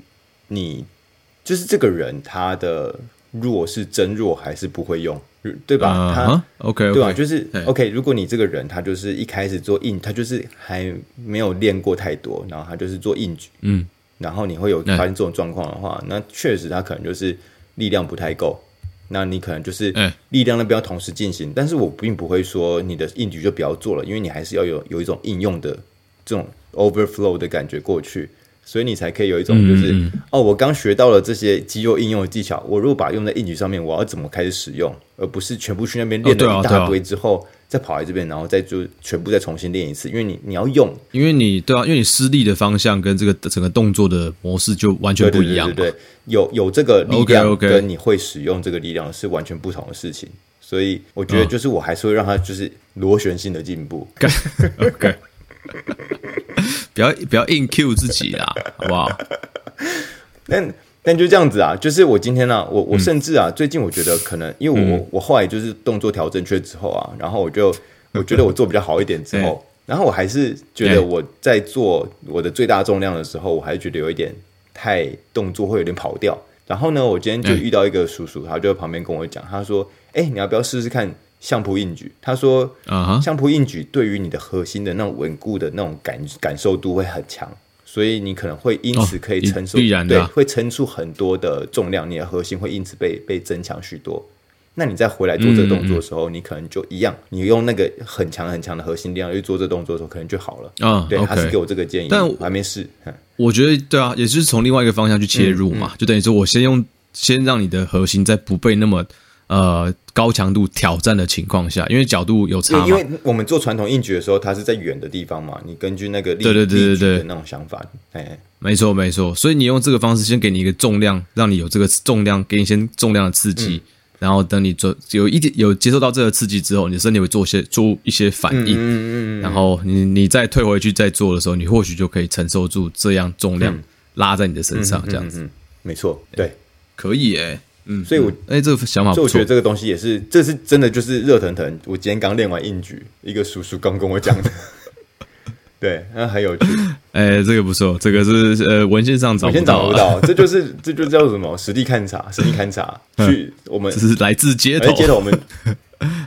你就是这个人他的弱是真弱还是不会用，对吧？他 OK, okay 对吧？就是 OK。如果你这个人他就是一开始做硬，他就是还没有练过太多，然后他就是做硬举，嗯，然后你会有发现这种状况的话，那确实他可能就是。力量不太够，那你可能就是力量那边要同时进行，嗯、但是我并不会说你的硬举就不要做了，因为你还是要有有一种应用的这种 overflow 的感觉过去，所以你才可以有一种就是哦，我刚学到了这些肌肉应用的技巧，我如果把用在硬举上面，我要怎么开始使用，而不是全部去那边练了一大堆之后。哦再跑来这边，然后再就全部再重新练一次，因为你你要用，因为你对啊，因为你施力的方向跟这个整个动作的模式就完全不一样。对，对，对，对，有有这个力量跟你会使用这个力量是完全不同的事情，所以我觉得就是我还是会让他就是螺旋性的进步。OK，不要不要硬 Q 自己啦，好不好？那。但就这样子啊，就是我今天呢、啊，我我甚至啊，最近我觉得可能，因为我、嗯、我后来就是动作调正确之后啊，然后我就 我觉得我做比较好一点之后，然后我还是觉得我在做我的最大重量的时候，我还是觉得有一点太动作会有点跑掉。然后呢，我今天就遇到一个叔叔，他就在旁边跟我讲，他说：“哎，你要不要试试看相扑硬举？”他说：“啊，相扑硬举对于你的核心的那种稳固的那种感感受度会很强。”所以你可能会因此可以承受，必然的，对，会撑出很多的重量，你的核心会因此被被增强许多。那你再回来做这个动作的时候，你可能就一样，你用那个很强很强的核心力量去做这个动作的时候，可能就好了。啊，对，他是给我这个建议，但我还没试。我觉得对啊，也是从另外一个方向去切入嘛，就等于说我先用，先让你的核心在不被那么。呃，高强度挑战的情况下，因为角度有差嘛，因为我们做传统硬举的时候，它是在远的地方嘛，你根据那个力，对对对对对。那种想法，哎，没错没错，所以你用这个方式先给你一个重量，让你有这个重量，给你先重量的刺激，嗯、然后等你做有一点有接受到这个刺激之后，你的身体会做些做一些反应，嗯嗯嗯，然后你你再退回去再做的时候，你或许就可以承受住这样重量拉在你的身上，这样子，没错，对，可以诶。嗯，所以我哎、欸，这个想法所以我觉得这个东西也是，这是真的就是热腾腾。我今天刚练完硬举，一个叔叔刚跟我讲的，对，那很有趣。哎、欸，这个不错，这个是呃文献上找不到，找不到，这就是这就叫什么实地勘察，实地勘察。去我们这是来自街头，街头我们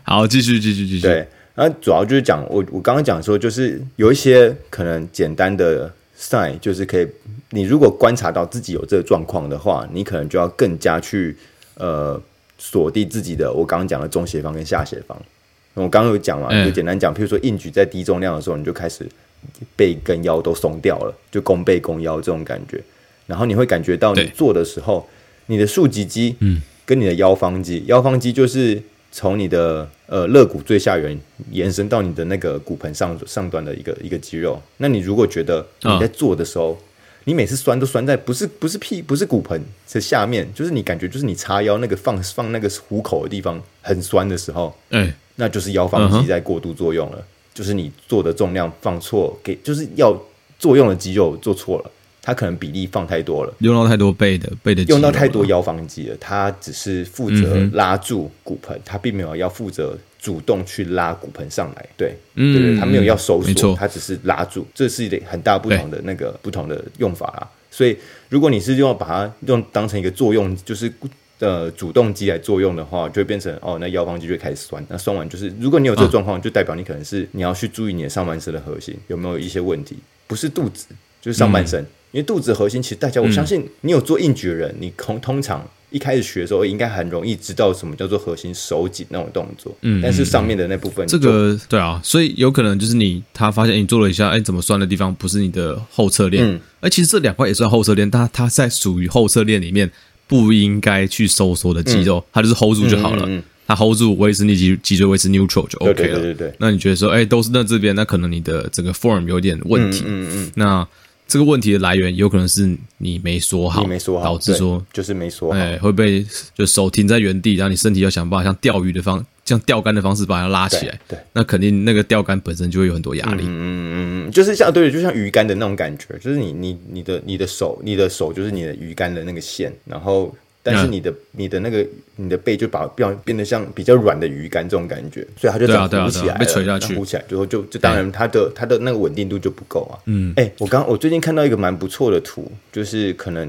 好继续继续继续。对，那主要就是讲我我刚刚讲说，就是有一些可能简单的 sign，就是可以。你如果观察到自己有这个状况的话，你可能就要更加去呃锁定自己的。我刚刚讲的中斜方跟下斜方，我刚刚有讲嘛，就简单讲，譬如说硬举在低重量的时候，你就开始背跟腰都松掉了，就弓背弓腰这种感觉。然后你会感觉到你做的时候，你的竖脊肌嗯跟你的腰方肌，腰方肌就是从你的呃肋骨最下缘延伸到你的那个骨盆上上端的一个一个肌肉。那你如果觉得你在做的时候，你每次酸都酸在不是不是屁不是骨盆的下面，就是你感觉就是你叉腰那个放放那个虎口的地方很酸的时候，哎，那就是腰方肌在过度作用了，就是你做的重量放错，给就是要作用的肌肉做错了。它可能比例放太多了，用到太多背的背的，用到太多腰方肌了。它只是负责拉住骨盆，它、嗯、并没有要负责主动去拉骨盆上来。对，嗯、对对，它没有要收缩，它只是拉住。这是一点很大不同的那个不同的用法啦。所以，如果你是用把它用当成一个作用，就是呃主动肌来作用的话，就会变成哦，那腰方肌就会开始酸。那酸完就是，如果你有这个状况，啊、就代表你可能是你要去注意你的上半身的核心有没有一些问题，不是肚子，就是上半身。嗯因为肚子核心，其实大家我相信，你有做硬举的人，嗯、你通通常一开始学的时候，应该很容易知道什么叫做核心收紧那种动作。嗯，但是上面的那部分，这个对啊，所以有可能就是你他发现你做了一下，哎，怎么酸的地方不是你的后侧链？嗯，哎，其实这两块也算后侧链，但它在属于后侧链里面不应该去收缩的肌肉，嗯、它就是 hold 住就好了。嗯，它 hold 住维持你脊脊椎维持 neutral 就 OK 了。对对对，对，对，那你觉得说，哎，都是那这边，那可能你的整个 form 有点问题。嗯嗯，嗯，那。这个问题的来源有可能是你没说好，没说好，导致说就是没说好，哎，会被就手停在原地，然后你身体要想办法像钓鱼的方，像钓竿的方式把它拉起来。对，对那肯定那个钓竿本身就会有很多压力。嗯嗯嗯，就是像对，就像鱼竿的那种感觉，就是你你你的你的手，你的手就是你的鱼竿的那个线，然后。但是你的、嗯、你的那个你的背就把变变得像比较软的鱼竿这种感觉，所以它就这样鼓起来了，被垂下去，鼓起来之后就就当然它的它的那个稳定度就不够啊。嗯，哎、欸，我刚我最近看到一个蛮不错的图，就是可能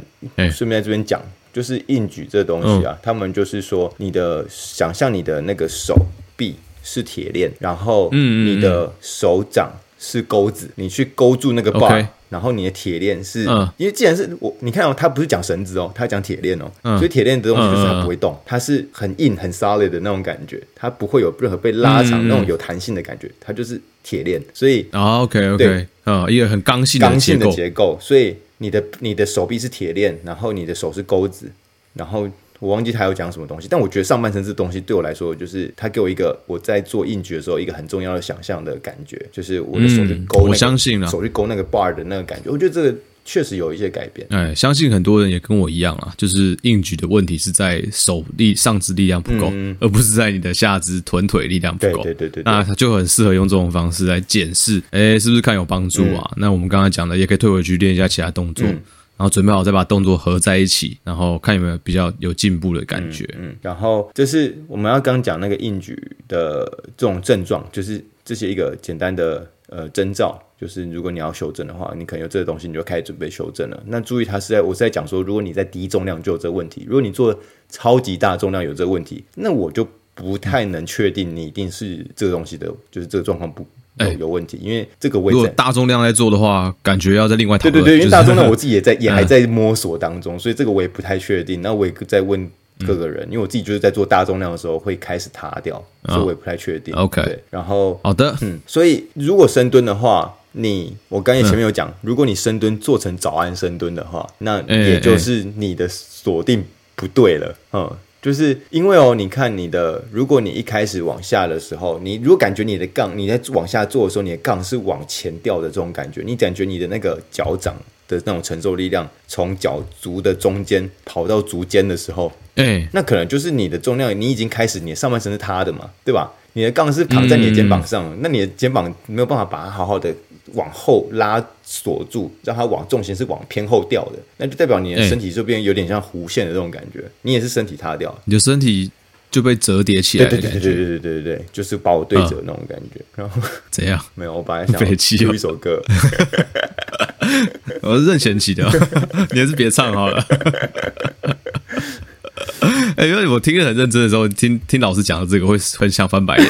顺便在这边讲，就是硬举这东西啊，嗯、他们就是说你的想象你的那个手臂是铁链，然后你的手掌是钩子，你去勾住那个 bar。Okay. 然后你的铁链是，嗯、因为既然是我，你看哦，他不是讲绳子哦，他讲铁链哦，嗯、所以铁链的东西就是它不会动，嗯、它是很硬很 solid 的那种感觉，它不会有任何被拉长、嗯、那种有弹性的感觉，它就是铁链。所以啊，OK OK，对啊，一个很刚性刚性的结构，所以你的你的手臂是铁链，然后你的手是钩子，然后。我忘记他有讲什么东西，但我觉得上半身这东西对我来说，就是他给我一个我在做硬举的时候一个很重要的想象的感觉，就是我的手去勾、那个，嗯、我相信了，手去勾那个 bar 的那个感觉，我觉得这个确实有一些改变。哎，相信很多人也跟我一样啊，就是硬举的问题是在手力上肢力量不够，嗯、而不是在你的下肢臀腿力量不够。对对对对，那他就很适合用这种方式来检视，哎，是不是看有帮助啊？嗯、那我们刚才讲的也可以退回去练一下其他动作。嗯然后准备好再把动作合在一起，然后看有没有比较有进步的感觉。嗯，然后这是我们要刚讲那个硬举的这种症状，就是这些一个简单的呃征兆，就是如果你要修正的话，你可能有这个东西，你就开始准备修正了。那注意，它是在我是在讲说，如果你在低重量就有这个问题，如果你做超级大重量有这个问题，那我就不太能确定你一定是这个东西的，就是这个状况不。有有问题，因为这个位置，如果大重量在做的话，感觉要在另外讨论。对对对，因为大重量我自己也在 也还在摸索当中，所以这个我也不太确定。那我也在问各个人，因为我自己就是在做大重量的时候会开始塌掉，所以我也不太确定。OK，然后好的，嗯，所以如果深蹲的话，你我刚才前面有讲，如果你深蹲做成早安深蹲的话，那也就是你的锁定不对了，嗯。就是因为哦，你看你的，如果你一开始往下的时候，你如果感觉你的杠你在往下做的时候，你的杠是往前掉的这种感觉，你感觉你的那个脚掌的那种承受力量从脚足的中间跑到足尖的时候，嗯，那可能就是你的重量，你已经开始，你的上半身是塌的嘛，对吧？你的杠是扛在你的肩膀上，嗯、那你的肩膀没有办法把它好好的。往后拉锁住，让它往重心是往偏后掉的，那就代表你的身体这边有点像弧线的这种感觉，欸、你也是身体塌掉，你的身体就被折叠起来，对对对对对对对对，就是把我对折那种感觉。嗯、然后怎样？没有，我本来想出 一首歌，我是任贤齐的，你还是别唱好了。哎、欸，因为我听得很认真的时候，听听老师讲的这个会很想翻白眼。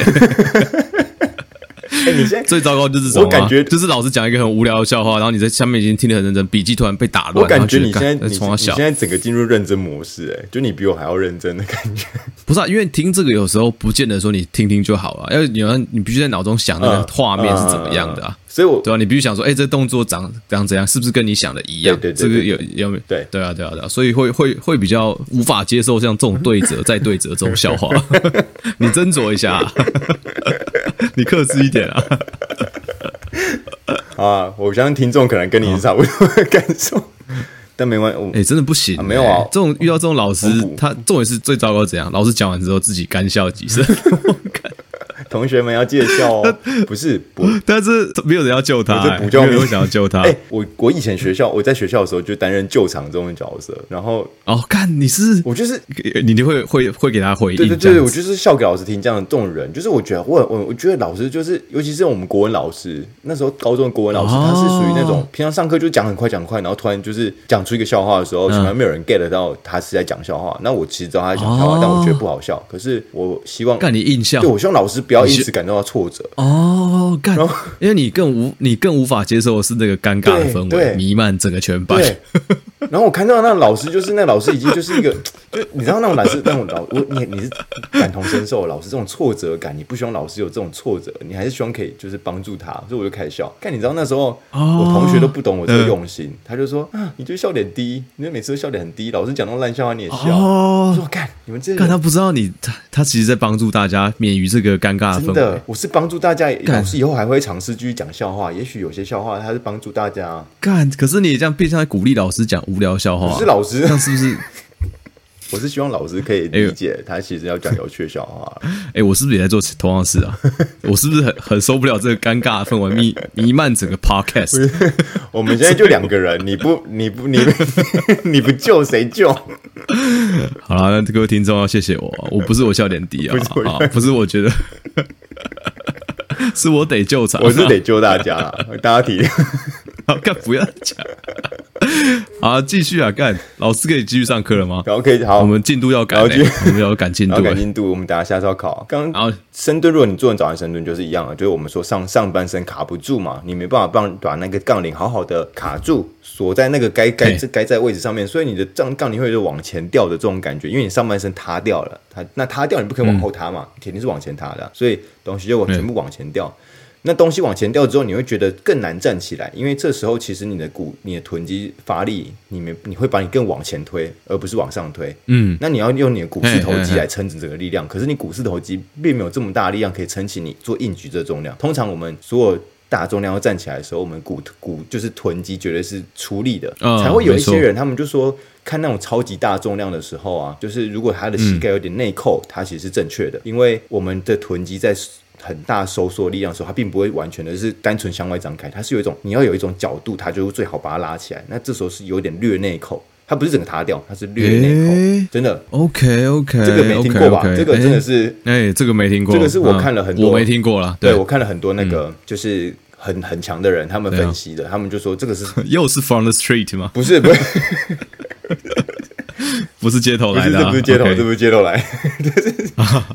欸、你现在最糟糕就是什么？我感觉就是老师讲一个很无聊的笑话，然后你在下面已经听得很认真，笔记突然被打乱。我感觉你现在你你现在整个进入认真模式，哎，就你比我还要认真的感觉。不是啊，因为听这个有时候不见得说你听听就好了，因为你要你必须在脑中想那个画面是怎么样的啊。所以我对吧？你必须想说，哎，这动作长长怎样？是不是跟你想的一样？对对，这个有有没有？对对啊对啊对啊，所以会会会比较无法接受像这种对折再对折这种笑话。你斟酌一下，你克制一点啊。啊，我相信听众可能跟你是差不多的感受。但没关系，哎、欸，真的不行、欸啊，没有啊，这种遇到这种老师，嗯、他重点是最糟糕怎样？老师讲完之后自己干笑几声。同学们要记得笑哦，不是，不但是没有人要救他、欸，补救没有想要救他。哎、欸，我我以前学校，我在学校的时候就担任救场这种角色，然后哦，看你是，我就是你就会会会给他回应，对对对，我就是笑给老师听这样的这种人，就是我觉得我我我觉得老师就是，尤其是我们国文老师，那时候高中的国文老师，哦、他是属于那种平常上课就讲很快讲很快，然后突然就是讲出一个笑话的时候，从来没有人 get 到他是在讲笑话。那我其实知道他在讲笑话，哦、但我觉得不好笑。可是我希望看你印象，对我希望老师不要一直感到挫折。哦，干，因为你更无你更无法接受的是那个尴尬的氛围弥漫整个全班。然后我看到那老师，就是那老师已经就是一个，就你知道那种老师那种老我你你是感同身受老师这种挫折感，你不希望老师有这种挫折，你还是希望可以就是帮助他，所以我就开始笑。看你知道那时候我同学都不懂我这个用心，他就说啊，你就笑点低，你就每次都笑点很低，老师讲那种烂笑话你也笑。哦，说干你们这，看他不知道你他他其实在帮助大家免于这个尴尬。真的，我是帮助大家，老师以后还会尝试继续讲笑话，也许有些笑话他是帮助大家。干，可是你这样变相在鼓励老师讲无聊笑话，不是老师，那是不是？我是希望老师可以理解，他其实要讲有趣的笑话。哎、欸，我是不是也在做同样的事啊？我是不是很很受不了这个尴尬的氛围弥弥漫整个 podcast？我们现在就两个人，你不你不你不你不救谁救？好了，那各位听众要谢谢我，我不是我笑点低啊，不是，啊、不是我觉得。是我得救场，我是得救大家，大家体谅。好，干不要讲。好，继续啊，干。老师可以继续上课了吗？然后可以，好，我们进度要赶，我们要赶进度，赶进度。我们等下下周要考。刚刚深蹲，如果你做完早上深蹲，就是一样的，就是我们说上上半身卡不住嘛，你没办法帮把那个杠铃好好的卡住，锁在那个该该该在位置上面，所以你的杠杠铃会就往前掉的这种感觉，因为你上半身塌掉了，它那塌掉你不可以往后塌嘛，肯定是往前塌的，所以东西就往全部往前掉。那东西往前掉之后，你会觉得更难站起来，因为这时候其实你的骨、你的臀肌发力，你们你会把你更往前推，而不是往上推。嗯，那你要用你的股四头肌来撑起这个力量，可是你股四头肌并没有这么大力量可以撑起你做硬举这重量。通常我们所有大重量要站起来的时候，我们股股就是臀肌绝对是出力的，哦、才会有一些人他们就说看那种超级大重量的时候啊，就是如果他的膝盖有点内扣，他其实是正确的，因为我们的臀肌在。很大收缩力量的时候，它并不会完全的是单纯向外张开，它是有一种你要有一种角度，它就最好把它拉起来。那这时候是有点略内扣，它不是整个塌掉，它是略内扣，欸、真的。OK OK，这个没听过吧？Okay, okay, 这个真的是，哎、欸欸，这个没听过。这个是我看了很多，嗯、我没听过啦。对，对我看了很多那个就是很很强的人，他们分析的，他们就说这个是 又是 from the street 吗？不是，不是。不是街头来的，这不是街头，这不是街头来，这是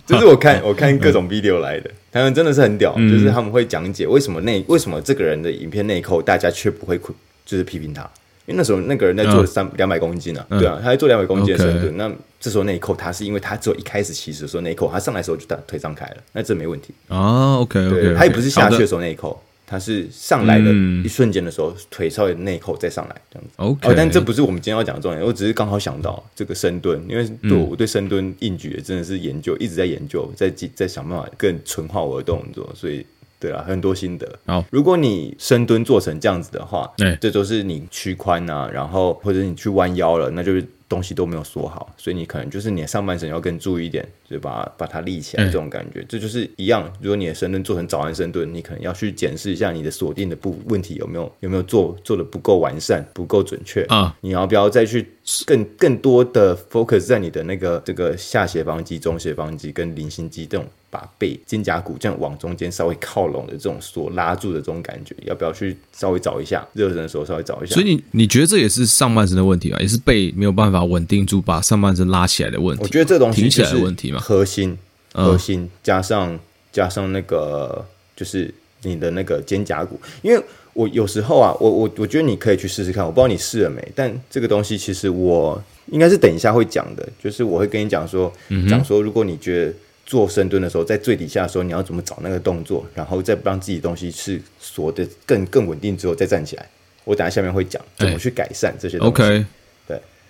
这是我看 我看各种 video 来的，他们真的是很屌，就是他们会讲解为什么内为什么这个人的影片内扣，大家却不会就是批评他，因为那时候那个人在做三两百公斤啊，对啊，他在做两百公斤的深蹲，那这时候内扣他是因为他只有一开始起始的时候内扣，他上来的时候就大腿张开了，那这没问题。啊，OK OK，他也不是下去的。时候内扣。他是上来的一瞬间的时候，嗯、腿稍微内扣再上来这样子。OK，哦，但这不是我们今天要讲的重点。我只是刚好想到这个深蹲，因为对我对深蹲硬举也真的是研究，一直在研究，在在想办法更纯化我的动作，所以对啊，很多心得。好，如果你深蹲做成这样子的话，对，这都是你屈髋啊，然后或者你去弯腰了，那就是。东西都没有锁好，所以你可能就是你的上半身要更注意一点，就把把它立起来这种感觉，欸、这就是一样。如果你的深蹲做成早安深蹲，你可能要去检视一下你的锁定的不问题有没有有没有做做的不够完善，不够准确啊？你要不要再去更更多的 focus 在你的那个这个下斜方肌、中斜方肌跟菱形肌这种？把背肩胛骨这样往中间稍微靠拢的这种锁拉住的这种感觉，要不要去稍微找一下？热身的时候稍微找一下。所以你你觉得这也是上半身的问题啊，也是背没有办法稳定住，把上半身拉起来的问题。我觉得这东西挺起来的问题嘛，核心核心加上加上那个就是你的那个肩胛骨，因为我有时候啊，我我我觉得你可以去试试看，我不知道你试了没，但这个东西其实我应该是等一下会讲的，就是我会跟你讲说，讲说如果你觉得。做深蹲的时候，在最底下的时候，你要怎么找那个动作，然后再让自己东西是锁的更更稳定之后再站起来。我等下下面会讲怎么去改善这些东西。OK，对，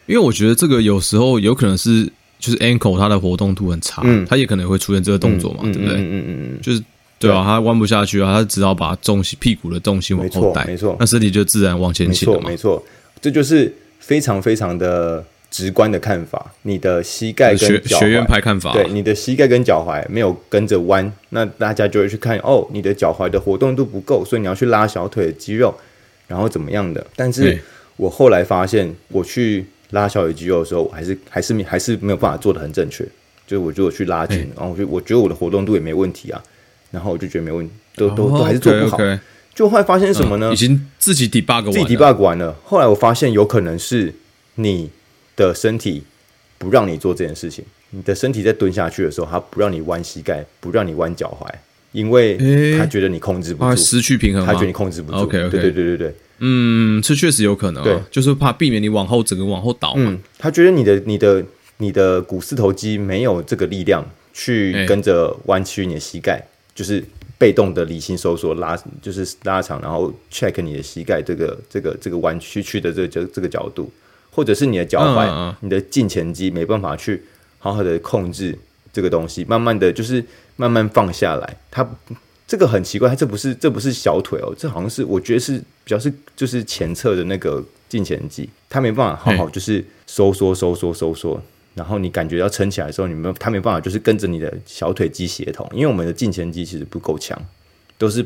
因为我觉得这个有时候有可能是就是 ankle 它的活动度很差，嗯，它也可能会出现这个动作嘛，对不对？嗯嗯嗯嗯，就是对啊，它弯不下去啊，它只好把重心屁股的重心往后带，没错，那身体就自然往前倾了嘛，没错，没错，这就是。非常非常的直观的看法，你的膝盖跟学脚踝。学院派看法，对，你的膝盖跟脚踝没有跟着弯，那大家就会去看哦，你的脚踝的活动度不够，所以你要去拉小腿的肌肉，然后怎么样的？但是我后来发现，我去拉小腿肌肉的时候，我还是还是还是没有办法做的很正确，就是我就去拉筋，然后我就我觉得我的活动度也没问题啊，然后我就觉得没问题，都都都还是做不好。Okay, okay. 就后来发现什么呢？嗯、已经自己 debug，自己 debug 完了。后来我发现有可能是你的身体不让你做这件事情。你的身体在蹲下去的时候，它不让你弯膝盖，不让你弯脚踝，因为他觉得你控制不住，失去平衡，他觉得你控制不住。OK OK，对对对对对，嗯，这确实有可能、啊。对，就是怕避免你往后整个往后倒嘛。嗯，他觉得你的你的你的股四头肌没有这个力量去跟着弯曲你的膝盖，就是。被动的离心收缩拉就是拉长，然后 check 你的膝盖这个这个这个弯曲曲的这个这这个角度，或者是你的脚踝、嗯嗯、你的胫前肌没办法去好好的控制这个东西，慢慢的就是慢慢放下来。它这个很奇怪，它这不是这不是小腿哦，这好像是我觉得是比较是就是前侧的那个胫前肌，它没办法好好就是收缩收缩收缩。然后你感觉要撑起来的时候，你没它没办法，就是跟着你的小腿肌协同，因为我们的胫前肌其实不够强，都是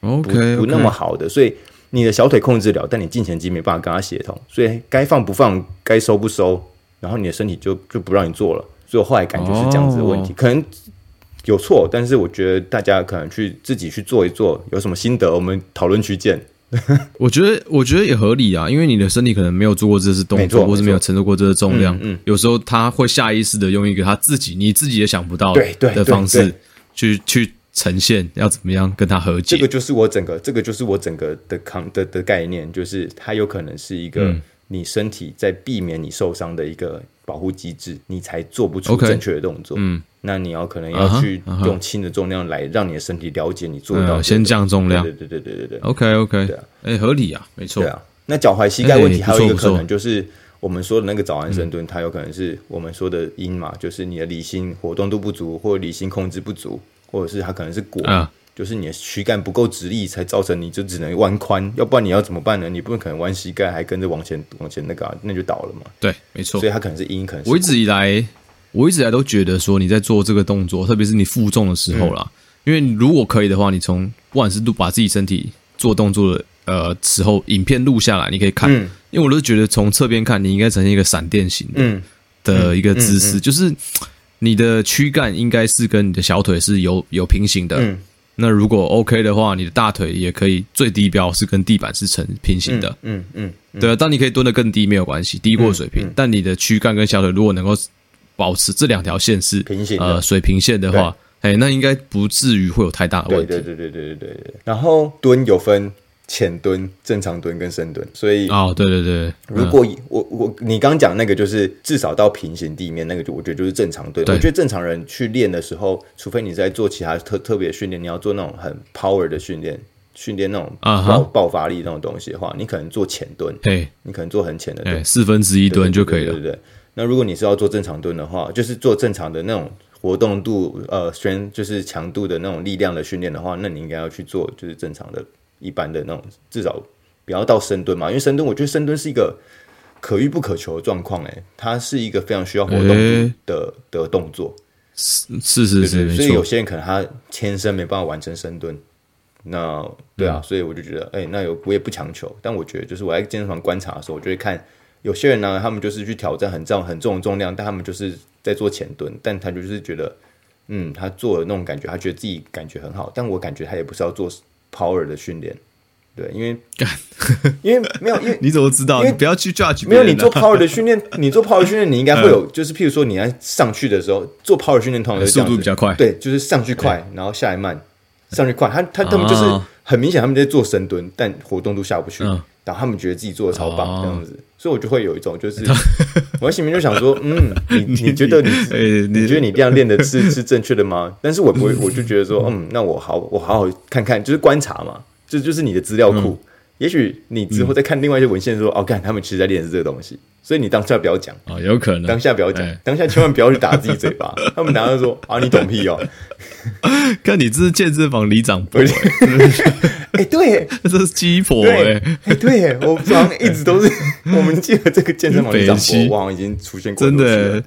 不.不那么好的，所以你的小腿控制了，但你胫前肌没办法跟它协同，所以该放不放，该收不收，然后你的身体就就不让你做了。所以我后来感觉是这样子的问题，oh. 可能有错，但是我觉得大家可能去自己去做一做，有什么心得，我们讨论区见。我觉得，我觉得也合理啊，因为你的身体可能没有做过这次动作，或是没有承受过这个重量，嗯，嗯，有时候他会下意识的用一个他自己你自己也想不到的方式去去呈现，要怎么样跟他和解。这个就是我整个，这个就是我整个的抗的的概念，就是它有可能是一个你身体在避免你受伤的一个保护机制，你才做不出正确的动作，嗯。那你要可能要去用轻的重量来让你的身体了解你做到、嗯，先降重量，对对对对对对 OK OK，对啊，哎、欸，合理啊，没错。对啊，那脚踝膝盖问题还有一个可能就是我们说的那个早安深蹲，它有可能是我们说的因嘛，就是你的离心活动度不足，或者离心控制不足，或者是它可能是果，啊、就是你的躯干不够直立，才造成你就只能弯髋，要不然你要怎么办呢？你不可能弯膝盖还跟着往前往前那个、啊，那就倒了嘛。对，没错。所以它可能是因，可能是。我一直以来。我一直以来都觉得说你在做这个动作，特别是你负重的时候啦，嗯、因为如果可以的话，你从不管是录把自己身体做动作的呃时候，影片录下来，你可以看，嗯、因为我都觉得从侧边看，你应该呈现一个闪电型的、嗯、的一个姿势，嗯嗯嗯、就是你的躯干应该是跟你的小腿是有有平行的。嗯、那如果 OK 的话，你的大腿也可以最低标是跟地板是成平行的。嗯嗯，对啊，当你可以蹲得更低没有关系，低过水平，嗯嗯、但你的躯干跟小腿如果能够。保持这两条线是平行呃水平线的话，哎，那应该不至于会有太大的问题。对对对对对对对。然后蹲有分浅蹲、正常蹲跟深蹲，所以哦，对对对。如果我我你刚刚讲那个就是至少到平行地面那个，就我觉得就是正常蹲。我觉得正常人去练的时候，除非你在做其他特特别训练，你要做那种很 power 的训练，训练那种爆爆发力那种东西的话，你可能做浅蹲，对，你可能做很浅的蹲，四分之一蹲就可以了，对对对。那如果你是要做正常蹲的话，就是做正常的那种活动度，呃，宣就是强度的那种力量的训练的话，那你应该要去做就是正常的、一般的那种，至少不要到深蹲嘛。因为深蹲，我觉得深蹲是一个可遇不可求的状况，哎，它是一个非常需要活动度的、欸、的，动作。是是是所以有些人可能他天生没办法完成深蹲。那对啊，嗯、所以我就觉得，哎、欸，那有我也不强求，但我觉得就是我在健身房观察的时候，我就会看。有些人呢，他们就是去挑战很重很重的重量，但他们就是在做前蹲，但他就是觉得，嗯，他做的那种感觉，他觉得自己感觉很好。但我感觉他也不是要做 power 的训练，对，因为因为没有，因为 你怎么知道？因为不要去 judge，没有你做 power 的训练，你做 power 训练，你应该会有，就是譬如说你要上去的时候做 power 训练，通常是速度比较快，对，就是上去快，然后下来慢，上去快，他他他们就是很明显他们在做深蹲，但活动度下不去。然后他们觉得自己做的超棒这样子，所以我就会有一种就是，我心里面就想说，嗯，你你觉得你你觉得你这样练的是 是正确的吗？但是我不会，我就觉得说，嗯，那我好我好好看看，就是观察嘛，这就是你的资料库，也许你之后再看另外一些文献说，哦，看他们其实在练的是这个东西，所以你当下不要讲。啊，有可能。当下不要讲，欸、当下千万不要去打自己嘴巴。他们拿着说啊，你懂屁哦，看你这是健身房里长伯，哎，对，这是鸡婆哎，哎，对，我好像一直都是我们记得这个健身房里长伯，我好像已经出现过，真的。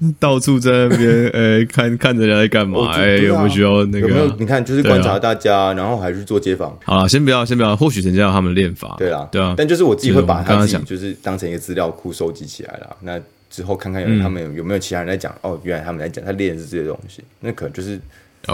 到处在那边，呃、欸，看看人家在干嘛？哎、欸，有没有需要那个？有没有？你看，就是观察大家，啊、然后还是做街访。好了，先不要，先不要。或许人家有他们的练法。对啊，对啊。但就是我自己会把他自己就是当成一个资料库收集起来了。那之后看看有他们有没有其他人在讲、嗯、哦，原来他们在讲，他练的是这些东西，那可能就是。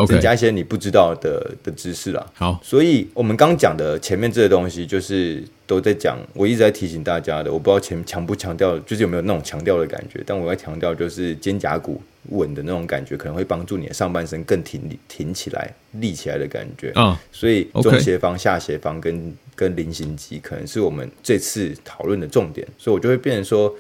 增加一些你不知道的的知识啦。好，所以我们刚讲的前面这些东西，就是都在讲。我一直在提醒大家的，我不知道前强不强调，就是有没有那种强调的感觉。但我要强调，就是肩胛骨稳的那种感觉，可能会帮助你的上半身更挺挺起来、立起来的感觉啊。所以中斜方、下斜方跟跟菱形肌，可能是我们这次讨论的重点。所以我就会变成说。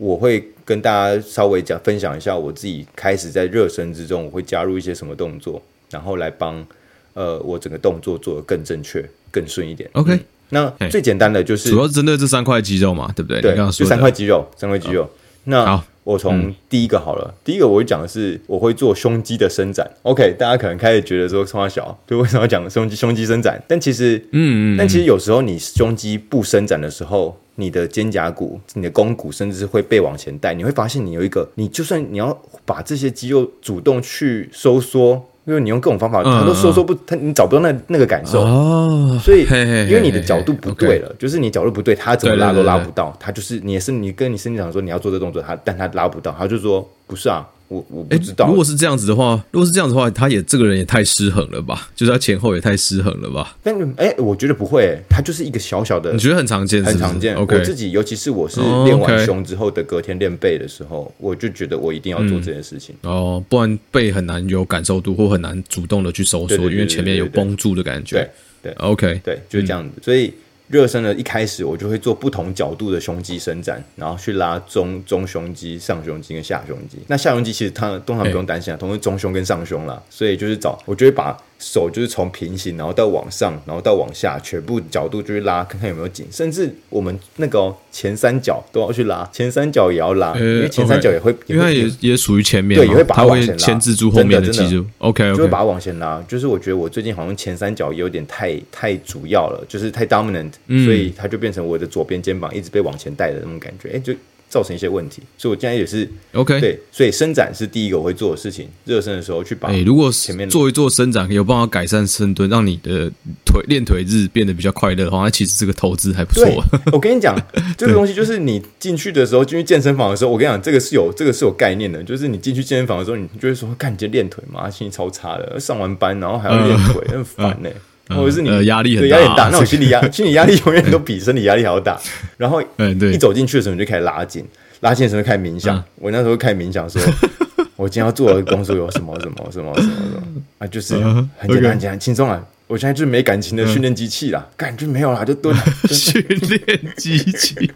我会跟大家稍微讲分享一下我自己开始在热身之中，我会加入一些什么动作，然后来帮呃我整个动作做得更正确、更顺一点。OK，、嗯、那最简单的就是主要针对这三块肌肉嘛，对不对？对，就三块肌肉，三块肌肉。那好，我从第一个好了，嗯、第一个我会讲的是我会做胸肌的伸展。OK，大家可能开始觉得说，从小对为什么要讲胸肌胸肌伸展？但其实，嗯嗯，但其实有时候你胸肌不伸展的时候。你的肩胛骨、你的肱骨，甚至是会被往前带。你会发现，你有一个，你就算你要把这些肌肉主动去收缩，因为你用各种方法，它都收缩不，它你找不到那那个感受。哦，所以因为你的角度不对了，就是你角度不对，它怎么拉都拉不到。它就是你是你跟你身体讲说你要做这动作，它但它拉不到，它就说不是啊。我我不知道、欸，如果是这样子的话，如果是这样子的话，他也这个人也太失衡了吧？就是他前后也太失衡了吧？但哎、欸，我觉得不会、欸，他就是一个小小的，你觉得很常见是是？很常见。Okay 我自己，尤其是我是练完胸之后的隔天练背的时候，我就觉得我一定要做这件事情、嗯、哦，不然背很难有感受度，或很难主动的去收缩，因为前面有绷住的感觉。对对，OK，对，就是这样子，嗯、所以。热身的一开始，我就会做不同角度的胸肌伸展，然后去拉中中胸肌、上胸肌跟下胸肌。那下胸肌其实它通常不用担心啊，同时中胸跟上胸啦，所以就是找，我就会把。手就是从平行，然后到往上，然后到往下，全部角度就去拉，看看有没有紧。甚至我们那个、哦、前三角都要去拉，前三角也要拉，欸、因为前三角也会因为它也也属于前面，对，也会把它往前拉，牵制住后面的肌肉。OK，就会把它往前拉。就是我觉得我最近好像前三角有点太太主要了，就是太 dominant，、嗯、所以它就变成我的左边肩膀一直被往前带的那种感觉。哎，就。造成一些问题，所以我现在也是 OK。对，所以伸展是第一个我会做的事情。热身的时候去把，哎，如果前面做一做伸展，有办法改善深蹲，让你的腿练腿日变得比较快乐的话，那其实这个投资还不错。我跟你讲，这个东西就是你进去的时候，进去健身房的时候，我跟你讲，这个是有这个是有概念的，就是你进去健身房的时候，你就会说，看，你今天练腿嘛，心情超差的，上完班然后还要练腿，很烦呢。或者是你压力很压力很大，那种心理压心理压力永远都比身体压力还要大。然后，嗯，对，一走进去的时候你就开始拉筋。拉筋的时候开始冥想，我那时候开始冥想说，我今天要做的工作有什么什么什么什么什么。啊，就是很简单很简单轻松啊。我现在就是没感情的训练机器啦，感觉没有啦，就 蹲。训练机器，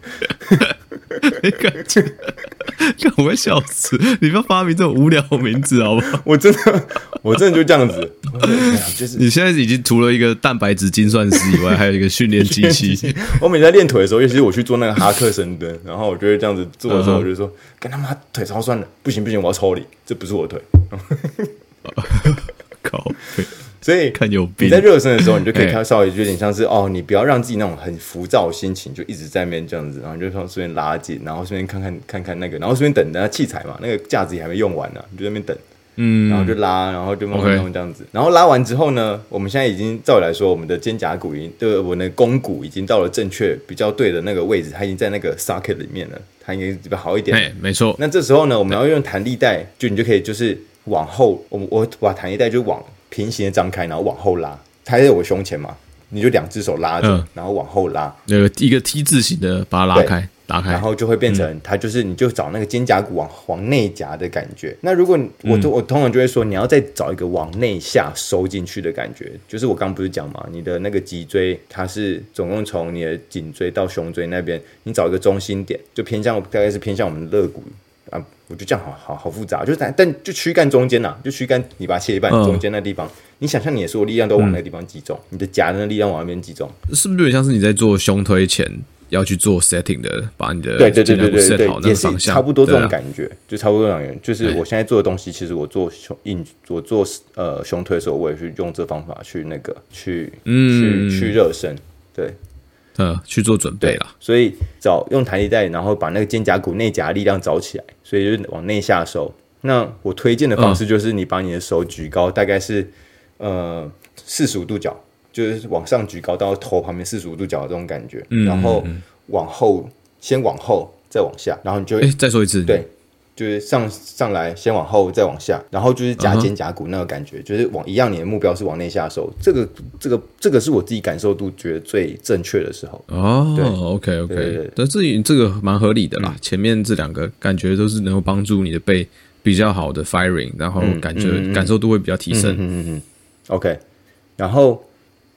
没感情，我会笑死！你不要发明这种无聊名字好不好？我真的，我真的就这样子，就 是你现在已经除了一个蛋白质精算师以外，还有一个训练机器。我每次在练腿的时候，尤其是我去做那个哈克深蹲，然后我就会这样子做的时候，我就说：“跟他妈腿超酸的，不行不行，我要抽你，这不是我腿。”靠！所以。你在热身的时候，你就可以看稍微有点像是哦，你不要让自己那种很浮躁的心情就一直在那边这样子，然后就从随便拉紧，然后顺便看看看看那个，然后顺便等等下器材嘛，那个架子也还没用完呢，你就在那边等，嗯，然后就拉，然后就慢慢弄这样子，然后拉完之后呢，我们现在已经照理来说，我们的肩胛骨已经，对，我们的肱骨已经到了正确比较对的那个位置，它已经在那个 socket 里面了，它应该比较好一点。哎，没错。那这时候呢，我们要用弹力带，就你就可以就是往后，我我把弹力带就往。平行的张开，然后往后拉，它在我胸前嘛，你就两只手拉着，嗯、然后往后拉，那个一个 T 字形的把它拉开，打开，然后就会变成、嗯、它就是你就找那个肩胛骨往往内夹的感觉。那如果我我通常就会说，你要再找一个往内下收进去的感觉，就是我刚不是讲嘛，你的那个脊椎它是总共从你的颈椎到胸椎那边，你找一个中心点，就偏向大概是偏向我们的肋骨啊，我觉得这样好好好复杂，就是但但就躯干中间呐、啊，就躯干你把它切一半，嗯、中间那地方，你想象你的所有力量都往那个地方集中，嗯、你的夹的那力量往那边集中，是不是有点像是你在做胸推前要去做 setting 的，把你的对对对对对对，也是差不多这种感觉，啊、就差不多这种感觉，就是我现在做的东西，其实我做胸硬，我做呃胸推的时候，我也是用这方法去那个去嗯。去去热身，对。呃，去做准备了，所以找用弹力带，然后把那个肩胛骨内夹力量找起来，所以就往内下收。那我推荐的方式就是，你把你的手举高，大概是呃四十五度角，就是往上举高到头旁边四十五度角的这种感觉，然后往后先往后再往下，然后你就哎再说一次，对。就是上上来，先往后，再往下，然后就是夹肩胛骨那个感觉，uh. 就是往一样，你的目标是往内下收。这个这个这个是我自己感受度觉得最正确的时候。哦、oh,，OK OK，但这这个蛮合理的啦。嗯、前面这两个感觉都是能够帮助你的背比较好的 firing，然后感觉、感受度会比较提升。嗯嗯，嗯，嗯 OK，然后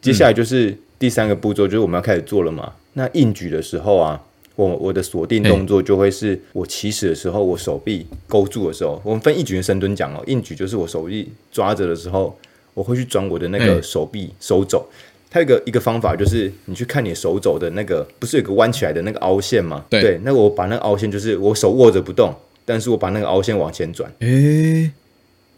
接下来就是第三个步骤，就是我们要开始做了嘛。那硬举的时候啊。我我的锁定动作就会是我起始的时候，我手臂勾住的时候，我们分一举跟深蹲讲哦。硬举就是我手臂抓着的时候，我会去转我的那个手臂手肘。它有一个一个方法，就是你去看你手肘的那个，不是有个弯起来的那个凹陷吗？对，那我把那个凹陷，就是我手握着不动，但是我把那个凹陷往前转。诶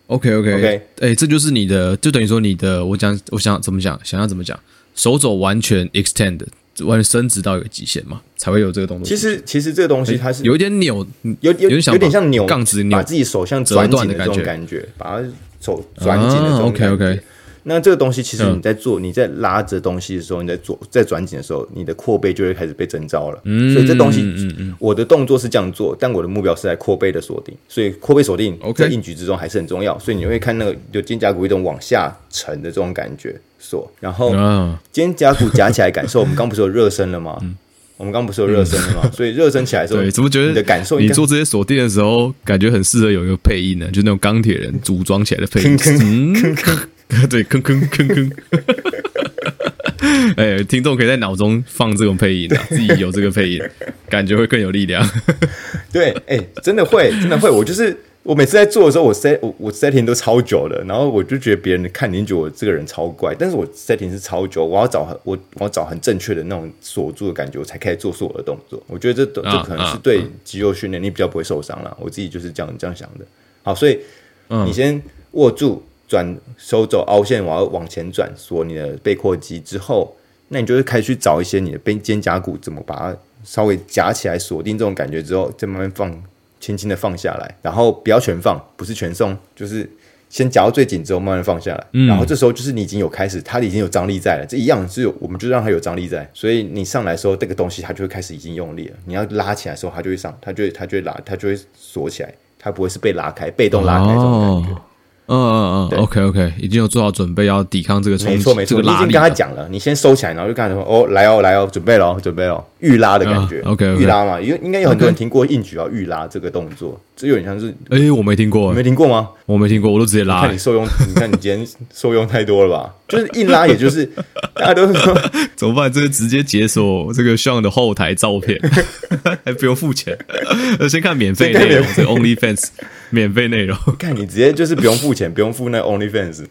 ，OK OK OK，诶，这就是你的，就等于说你的，我讲，我想怎么讲，想要怎么讲，手肘完全 extend。完全伸直到一个极限嘛，才会有这个动作。其实，其实这个东西它是有一点扭，有有有点像扭杠子扭，把自己手像折断的这种感觉，把它手转紧的这种感觉。OK OK。那这个东西其实你在做，你在拉着东西的时候，你在做在转紧的时候，你的扩背就会开始被征召了。嗯，所以这东西，嗯我的动作是这样做，但我的目标是在扩背的锁定，所以扩背锁定在硬举之中还是很重要。所以你会看那个就肩胛骨一种往下沉的这种感觉。锁，然后肩胛骨夹起来感受。我们刚不是有热身了吗？我们刚不是有热身了吗？所以热身起来的时候，对，怎么觉得你的感受？你做这些锁定的时候，感觉很适合有一个配音呢，就那种钢铁人组装起来的配音。对，吭吭吭吭。哎，听众可以在脑中放这种配音啊，自己有这个配音，感觉会更有力量。对，哎，真的会，真的会，我就是。我每次在做的时候，我 set 我我 setting 都超久的，然后我就觉得别人看你觉得我这个人超怪，但是我 setting 是超久，我要找很我我要找很正确的那种锁住的感觉，我才开始做所有的动作。我觉得这这可能是对肌肉训练你比较不会受伤了。我自己就是这样这样想的。好，所以你先握住，转手肘凹陷，我要往前转锁你的背阔肌之后，那你就会开始去找一些你的背肩胛骨怎么把它稍微夹起来锁定这种感觉之后，再慢慢放。轻轻的放下来，然后不要全放，不是全松，就是先夹到最紧之后慢慢放下来。嗯，然后这时候就是你已经有开始，它已经有张力在了，这一样是有，我们就让它有张力在，所以你上来的时候，这个东西它就会开始已经用力了。你要拉起来的时候，它就会上，它就会它就会拉，它就会锁起来，它不会是被拉开，被动拉开这种感觉。哦嗯嗯嗯，OK OK，已经有做好准备要抵抗这个冲击，没错没错，你已经跟他讲了，你先收起来，然后就看说哦来哦来哦，准备了准备了，预拉的感觉，OK 预拉嘛，因为应该有很多人听过硬举要预拉这个动作，这有点像是，哎，我没听过，没听过吗？我没听过，我都直接拉。看你受用，你看你今天受用太多了吧？就是硬拉，也就是大家都是说 怎么办？这个直接解锁这个 Sean 的后台照片，还不用付钱，先看免费内容，这 OnlyFans。免费内容，看你直接就是不用付钱，不用付那 OnlyFans，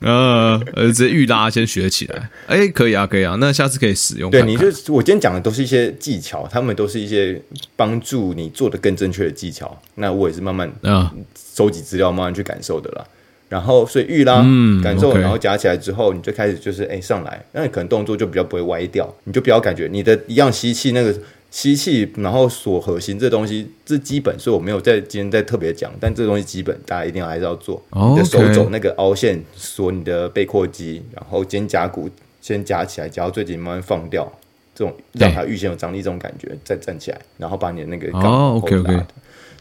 呃呃，直接预拉先学起来，哎、欸，可以啊，可以啊，那下次可以使用看看。对，你就我今天讲的都是一些技巧，他们都是一些帮助你做的更正确的技巧。那我也是慢慢啊收集资料，慢慢去感受的啦。然后所以预拉、嗯、感受然后夹起来之后，你就开始就是哎、欸、上来，那你可能动作就比较不会歪掉，你就比较感觉你的一样吸气那个。吸气，然后锁核心这东西这基本，所以我没有在今天再特别讲。但这东西基本，大家一定要还是要做。Oh, 你的手肘那个凹陷锁你的背阔肌，然后肩胛骨先夹起来，夹到最紧，慢慢放掉，这种让它预先有张力，这种感觉再站起来，然后把你的那个杠后拉。Oh, okay, okay.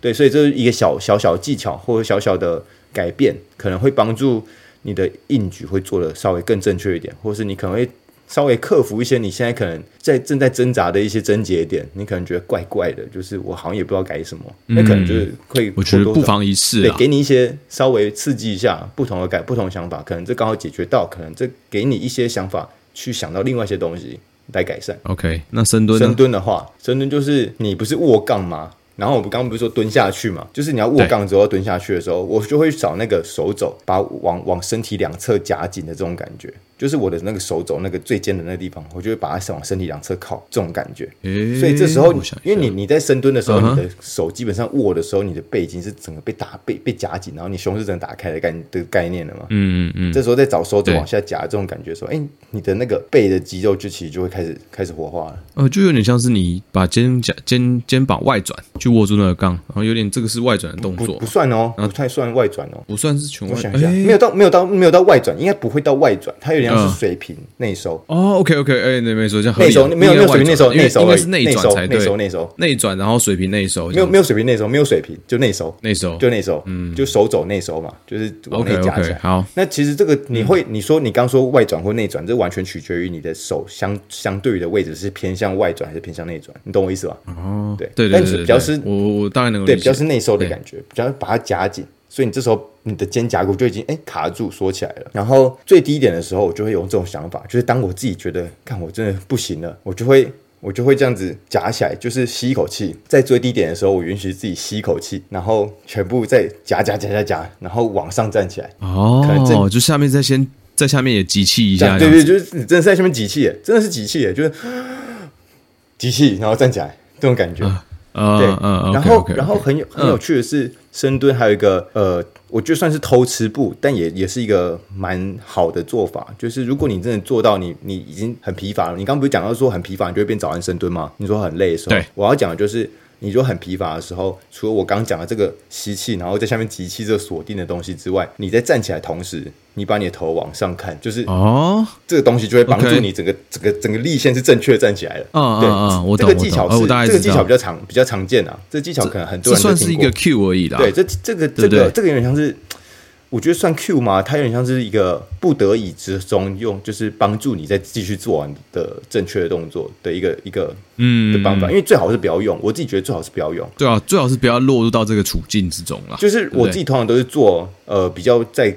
对，所以这是一个小小小技巧或者小小的改变，可能会帮助你的硬举会做得稍微更正确一点，或是你可能会。稍微克服一些你现在可能在正在挣扎的一些症结点，你可能觉得怪怪的，就是我好像也不知道改什么，那、嗯、可能就是会我觉得不妨一试，对，给你一些稍微刺激一下不同的改不同的想法，可能这刚好解决到，可能这给你一些想法去想到另外一些东西来改善。OK，那深蹲，深蹲的话，深蹲就是你不是握杠吗？然后我们刚刚不是说蹲下去嘛，就是你要握杠之后蹲下去的时候，我就会找那个手肘，把往往身体两侧夹紧的这种感觉。就是我的那个手肘那个最尖的那个地方，我就会把它往身体两侧靠，这种感觉。欸、所以这时候，因为你你在深蹲的时候，嗯、你的手基本上握的时候，你的背已经是整个被打被被夹紧，然后你胸是整个打开的概的概念了嘛。嗯嗯嗯。这时候再找手肘往下夹这种感觉的时候，哎、欸，你的那个背的肌肉就其实就会开始开始活化了。呃，就有点像是你把肩胛肩肩膀外转去握住那个杠，然后有点这个是外转的动作，不，不算哦，不太算外转哦，不算是全外。我想一下，欸、没有到没有到没有到外转，应该不会到外转，它有点像是水平。嗯内收哦，OK OK，哎，那没说这样内收没有没有水平内收，内收应该是内转才对，内收内收内转，然后水平内收，没有没有水平内收，没有水平就内收内收就内收，嗯，就手肘内收嘛，就是往内夹起来。好，那其实这个你会你说你刚说外转或内转，这完全取决于你的手相相对于的位置是偏向外转还是偏向内转，你懂我意思吧？哦，对。对，但是比较是，我我当然能对，比较是内收的感觉，比较把它夹紧。所以你这时候你的肩胛骨就已经哎、欸、卡住缩起来了，然后最低点的时候，我就会有这种想法，就是当我自己觉得看我真的不行了，我就会我就会这样子夹起来，就是吸一口气，在最低点的时候，我允许自己吸一口气，然后全部再夹夹夹夹夹，然后往上站起来。哦，可能就下面再先在下面也集气一下，对对，就是你真的是在下面集气，真的是集气，就是 集气，然后站起来这种感觉。呃呃、对，嗯，然后 okay, okay, okay, 然后很有很有趣的是，深蹲还有一个呃，我觉得算是偷吃步，但也也是一个蛮好的做法。就是如果你真的做到你你已经很疲乏了，你刚刚不是讲到说很疲乏，你就会变早安深蹲吗？你说很累的时候，我要讲的就是。你如果很疲乏的时候，除了我刚刚讲的这个吸气，然后在下面集气这个锁定的东西之外，你在站起来同时，你把你的头往上看，就是哦，这个东西就会帮助你整个整个整个力线是正确的站起来的。嗯对，嗯我懂。这个技巧是这个技巧比较常比较常见啊，这个技巧可能很多人都听过。算是一个 Q 而已的。对，这这个这个这个有点像是。我觉得算 Q 吗？它有点像是一个不得已之中用，就是帮助你再继续做完的正确的动作的一个一个嗯的方法。因为最好是不要用，我自己觉得最好是不要用。对啊，最好是不要落入到这个处境之中啦。就是我自己通常都是做呃比较在。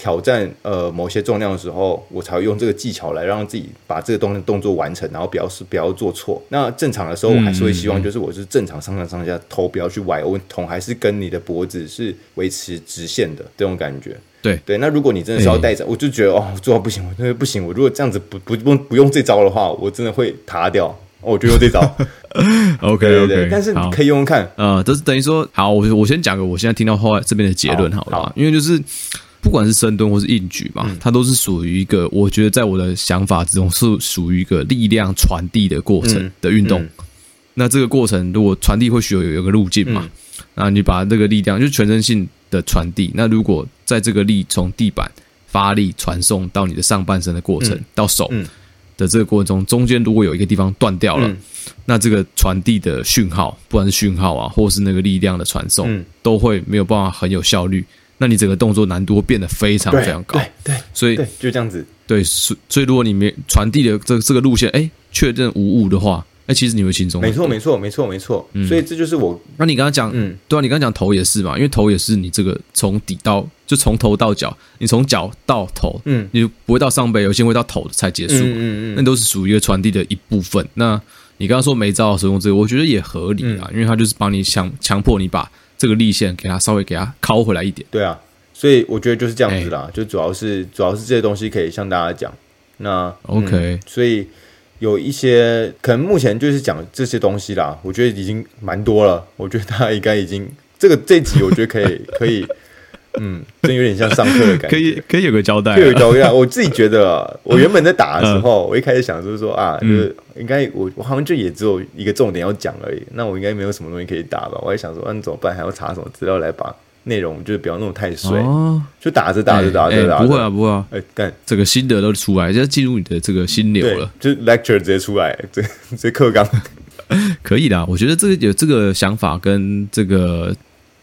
挑战呃某些重量的时候，我才会用这个技巧来让自己把这个动动作完成，然后不要是不要做错。那正常的时候，我还是会希望就是我是正常上上上下，头不要去歪，我头还是跟你的脖子是维持直线的这种感觉。对对，那如果你真的是要带着，欸、我就觉得哦做到不行，我真的不行。我如果这样子不不不不用这招的话，我真的会塌掉。我就用这招。OK 对对 OK，但是你可以用用看。呃，这是等于说，好，我我先讲个我现在听到后来这边的结论好了，好好因为就是。不管是深蹲或是硬举嘛，它都是属于一个，我觉得在我的想法之中是属于一个力量传递的过程的运动。那这个过程如果传递会需要有有个路径嘛，那你把这个力量就是全身性的传递。那如果在这个力从地板发力传送到你的上半身的过程，到手的这个过程中，中间如果有一个地方断掉了，那这个传递的讯号，不管是讯号啊，或是那个力量的传送，都会没有办法很有效率。那你整个动作难度会变得非常非常高，对对，对，所以就这样子，对，所所以如果你没传递的这这个路线，哎，确认无误的话，哎，其实你会轻松。没错，没错，没错，没错。嗯，所以这就是我。那你刚刚讲，嗯，对啊，你刚刚讲头也是嘛，因为头也是你这个从底到就从头到脚，你从脚到头，嗯，你就不会到上背，有些会到头才结束，嗯嗯嗯，那都是属于一个传递的一部分。那你刚刚说没招使用这个，我觉得也合理啊，因为他就是帮你强强迫你把这个力线给它稍微给它拷回来一点。对啊。所以我觉得就是这样子啦，欸、就主要是主要是这些东西可以向大家讲。那 OK，、嗯、所以有一些可能目前就是讲这些东西啦，我觉得已经蛮多了。我觉得大家应该已经这个这集我觉得可以 可以，嗯，真有点像上课的感觉，可以可以有个交代，可以有个交代。我自己觉得，我原本在打的时候，我一开始想就是说啊，就是应该我我好像就也只有一个重点要讲而已，那我应该没有什么东西可以打吧？我还想说，那、啊、怎么办？还要查什么资料来把？内容就是不要弄太碎，哦、就打着打着打着打着，不会啊不会啊，哎干，这个心得都出来，就要进入你的这个心流了，就 lecture 直接出来，这这课纲。可以的，我觉得这个有这个想法跟这个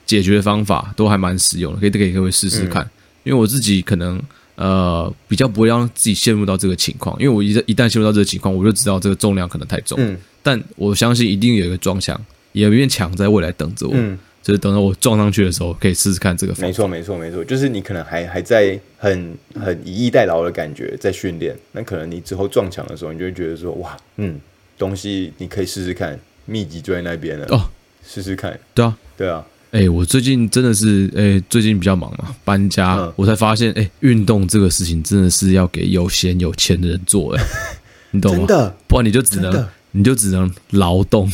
解决方法都还蛮实用的，可以给各位试试看。嗯、因为我自己可能呃比较不会让自己陷入到这个情况，因为我一一旦陷入到这个情况，我就知道这个重量可能太重，嗯、但我相信一定有一个撞墙，有一面墙在未来等着我。嗯就是等到我撞上去的时候，可以试试看这个。没错，没错，没错。就是你可能还还在很很以逸待劳的感觉在训练，那可能你之后撞墙的时候，你就会觉得说，哇，嗯，东西你可以试试看，秘籍就在那边了。哦，试试看。对啊，对啊。哎、欸，我最近真的是哎、欸，最近比较忙嘛，搬家，嗯、我才发现哎，运、欸、动这个事情真的是要给有闲有钱的人做哎，你懂吗？真的，不然你就只能你就只能劳动。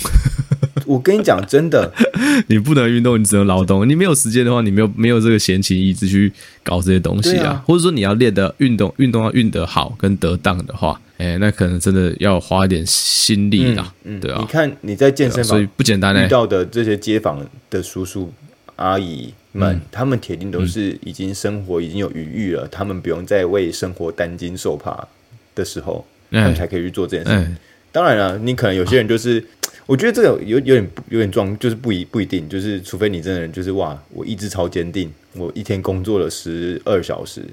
我跟你讲，真的，你不能运动，你只能劳动。你没有时间的话，你没有没有这个闲情逸致去搞这些东西啊。啊或者说你要练的运动，运动要运得好跟得当的话，哎、欸，那可能真的要花一点心力啦。嗯，嗯对啊。你看你在健身房，所以不简单、欸。遇到的这些街坊的叔叔阿姨们，嗯、他们铁定都是已经生活已经有余裕了，嗯、他们不用再为生活担惊受怕的时候，欸、他们才可以去做这件事。欸、当然了，你可能有些人就是。啊我觉得这个有有点有点装，就是不一不一定，就是除非你真的人就是哇，我意志超坚定，我一天工作了十二小时，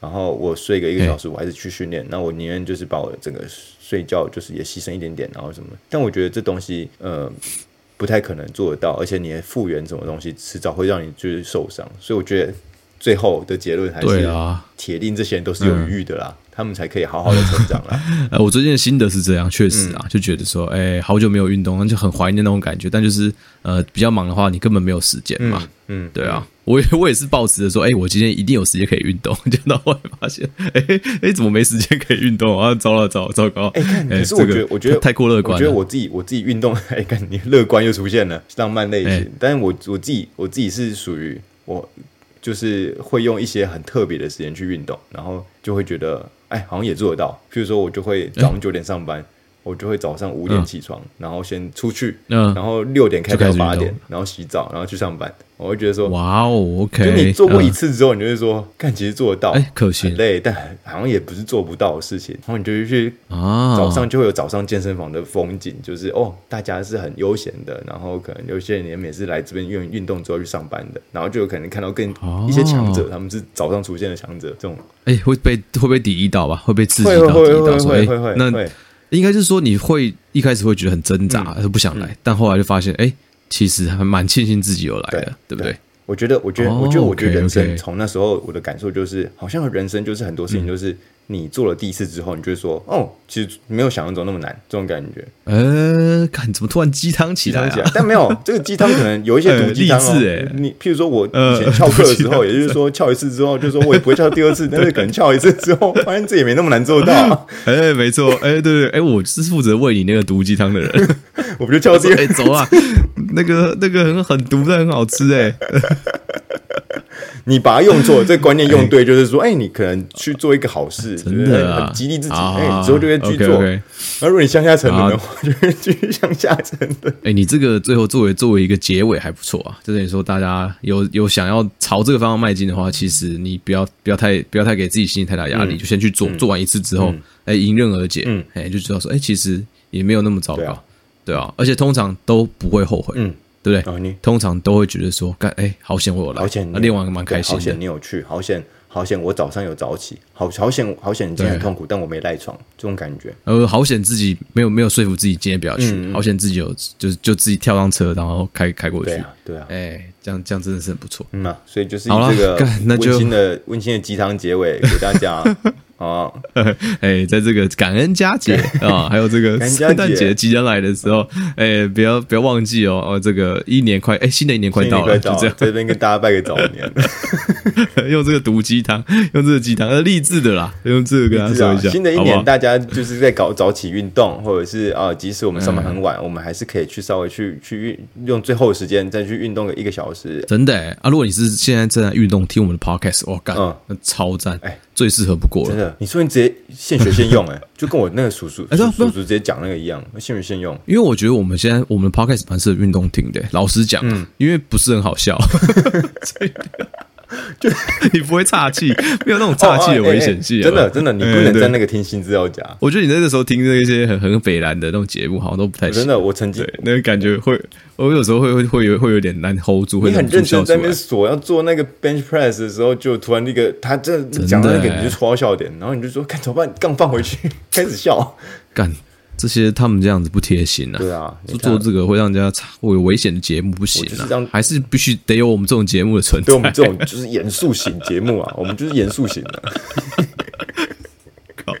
然后我睡个一个小时，我还是去训练，那我宁愿就是把我整个睡觉就是也牺牲一点点，然后什么？但我觉得这东西呃不太可能做得到，而且你的复原什么东西迟早会让你就是受伤，所以我觉得最后的结论还是啊铁定这些人都是有余裕的啦。他们才可以好好的成长啦。呃，我最近的心得是这样，确实啊，嗯、就觉得说，哎、欸，好久没有运动，就很怀念那种感觉。但就是，呃，比较忙的话，你根本没有时间嘛。嗯，嗯对啊，我 我也是抱持着说，哎、欸，我今天一定有时间可以运动。结果后来发现，哎、欸、哎、欸，怎么没时间可以运动啊？糟了糟糟糕！哎、欸，可是我觉得，我觉得太过乐观。我觉得我自己，我自己运动，哎，看你乐观又出现了，浪漫类型。欸、但是我我自己，我自己是属于我，就是会用一些很特别的时间去运动，然后就会觉得。哎，好像也做得到。譬如说，我就会早上九点上班，我就会早上五点起床，嗯、然后先出去，嗯、然后六点开到八点，然后洗澡，然后去上班。我会觉得说，哇哦，OK。就你做过一次之后，你就会说，看、嗯、其实做得到，哎，可惜，很累，但好像也不是做不到的事情。然后你就去啊，早上就会有早上健身房的风景，就是哦，大家是很悠闲的，然后可能有些人也每次来这边运运动之后去上班的，然后就有可能看到更一些强者，哦、他们是早上出现的强者，这种哎会被会被抵御到吧？会被刺激到，会会会会会。那应该是说你会一开始会觉得很挣扎，嗯是不想来，但后来就发现，哎。其实还蛮庆幸自己有来的，对，对不对？我觉得，我觉得，我觉得，我觉得人生从那时候我的感受就是，好像人生就是很多事情，就是你做了第一次之后，你就会说，哦，其实没有想象中那么难，这种感觉。呃，看怎么突然鸡汤起来啊？但没有这个鸡汤，可能有一些 毒鸡汤哦。你譬如说，我以前翘课的时候，也就是说翘一次之后，就说我也不会翘第二次，但是可能翘一次之后，发现这也没那么难做到。哎，没错，哎，对对，哎，我是负责喂你那个毒鸡汤的人，我不就翘第二次？哎，走啊！那个那个很很毒的，很好吃哎！你把它用错，这个观念用对，就是说，哎，你可能去做一个好事，真的很激励自己，哎，之后就会去做。而如果你向下沉沦的话，就会继续向下沉沦。哎，你这个最后作为作为一个结尾还不错啊，就等于说大家有有想要朝这个方向迈进的话，其实你不要不要太不要太给自己心理太大压力，就先去做，做完一次之后，哎，迎刃而解，哎，就知道说，哎，其实也没有那么糟糕。对啊，而且通常都不会后悔，嗯，对不对？通常都会觉得说，干，哎，好险我有来，好险练完蛮开心，好险你有去，好险好险我早上有早起，好好险好险你今天很痛苦，但我没赖床，这种感觉。呃，好险自己没有没有说服自己今天不要去，好险自己有就是就自己跳上车，然后开开过去。对啊，对啊，哎，这样这样真的是很不错。嗯啊，所以就是以这个 温馨的温馨的鸡汤结尾给大家。哦，哎，在这个感恩佳节啊，还有这个圣诞节即将来的时候，哎，不要不要忘记哦，哦，这个一年快哎，新的一年快到了，就这样，这边跟大家拜个早年，用这个毒鸡汤，用这个鸡汤，呃，励志的啦，用这个跟他说一下。新的一年，大家就是在搞早起运动，或者是啊，即使我们上班很晚，我们还是可以去稍微去去运用最后的时间再去运动个一个小时。真的啊，如果你是现在正在运动听我们的 podcast，我干，那超赞，哎，最适合不过了。真的你说你直接现学现用哎，就跟我那个叔叔叔叔直接讲那个一样，现学现用。因为我觉得我们现在我们的 podcast 蛮适合运动听的，老实讲，因为不是很好笑，就你不会岔气，没有那种岔气的危险性。真的真的，你不能在那个听新资料夹。我觉得你那个时候听那些很很北蓝的那种节目，好像都不太真的。我曾经那个感觉会。我有时候会会会有会有点难 hold 住，会很认真在那边锁要做那个 bench press 的时候，就突然那个他这讲的那个你就戳到笑点，然后你就说看怎么办？杠放回去，开始笑。干这些他们这样子不贴心啊！对啊，就做这个会让人家会有危险的节目不行啊！还是必须得有我们这种节目的存在。对我们这种就是严肃型节目啊，我们就是严肃型的。靠，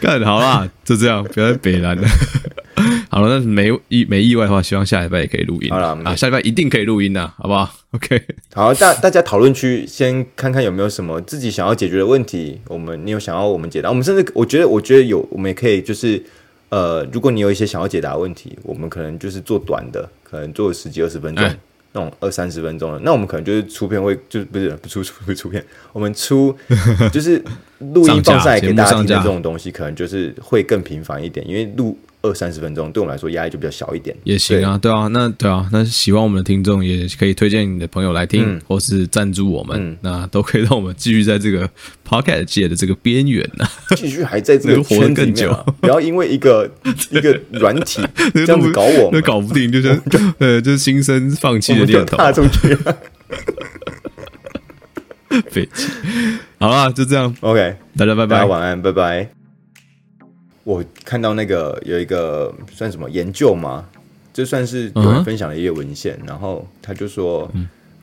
干好啦，就这样，不要再北南了。好了，那没意没意外的话，希望下礼拜也可以录音。好了啊，下礼拜一定可以录音的，好不好？OK。好，大大家讨论区先看看有没有什么自己想要解决的问题，我们你有想要我们解答，我们甚至我觉得我觉得有，我们也可以就是呃，如果你有一些想要解答的问题，我们可能就是做短的，可能做十几二十分钟。欸那种二三十分钟的，那我们可能就是出片会，就是不是不出出不出片，我们出 就是录音放上来给大家听的这种东西，可能就是会更频繁一点，因为录。二三十分钟对我们来说压力就比较小一点，也行啊，对，啊，那对啊，那喜欢我们的听众也可以推荐你的朋友来听，嗯、或是赞助我们，嗯、那都可以让我们继续在这个 Podcast 界的这个边缘呢，继续还在这个圈子里面，不要因为一个 一个软体 这样子搞我，那搞不定，就是呃，就是心生放弃的念头，踏出去，废气，好了，就这样，OK，大家拜拜，大家晚安，拜拜。我看到那个有一个算什么研究吗？这算是有人分享的一些文献，uh. 然后他就说，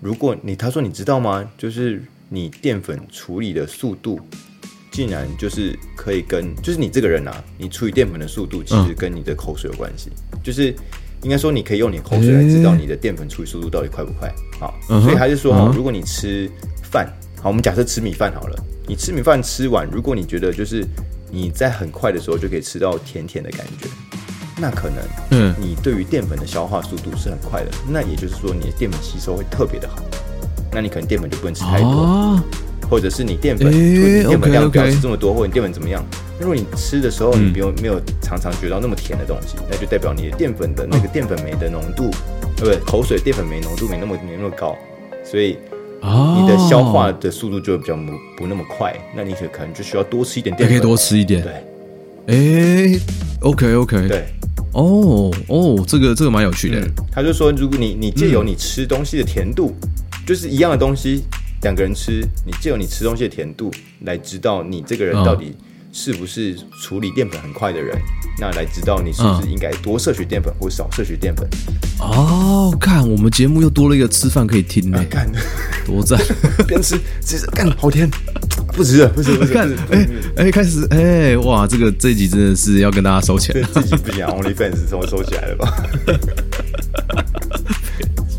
如果你他说你知道吗？就是你淀粉处理的速度，竟然就是可以跟就是你这个人啊，你处理淀粉的速度其实跟你的口水有关系。Uh. 就是应该说你可以用你口水来知道你的淀粉处理速度到底快不快。好，uh huh. 所以他就说，uh huh. 如果你吃饭，好，我们假设吃米饭好了，你吃米饭吃完，如果你觉得就是。你在很快的时候就可以吃到甜甜的感觉，那可能，嗯，你对于淀粉的消化速度是很快的，那也就是说你的淀粉吸收会特别的好，那你可能淀粉就不能吃太多，哦、或者是你淀粉，淀、欸、粉量不要吃这么多，okay, okay 或者你淀粉怎么样？如果你吃的时候你没有没有常常觉到那么甜的东西，那就代表你的淀粉的那个淀粉酶的浓度，对不对？口水淀粉酶浓度没那么没那么高，所以。你的消化的速度就会比较不不那么快，那你可可能就需要多吃一点淀粉，可以多吃一点。对，哎、欸、，OK OK，对，哦哦，这个这个蛮有趣的。嗯、他就说，如果你你借由你吃东西的甜度，嗯、就是一样的东西，两个人吃，你借由你吃东西的甜度来知道你这个人到底是不是处理淀粉很快的人。那来知道你是不是应该多摄取淀粉或少摄取淀粉？哦，看我们节目又多了一个吃饭可以听呢，看多赞！边吃其实干好甜，不值了，不值，不值。看，哎哎，开始哎，哇，这个这一集真的是要跟大家收钱了，这集不行，Only Fans 终于收起来了吧？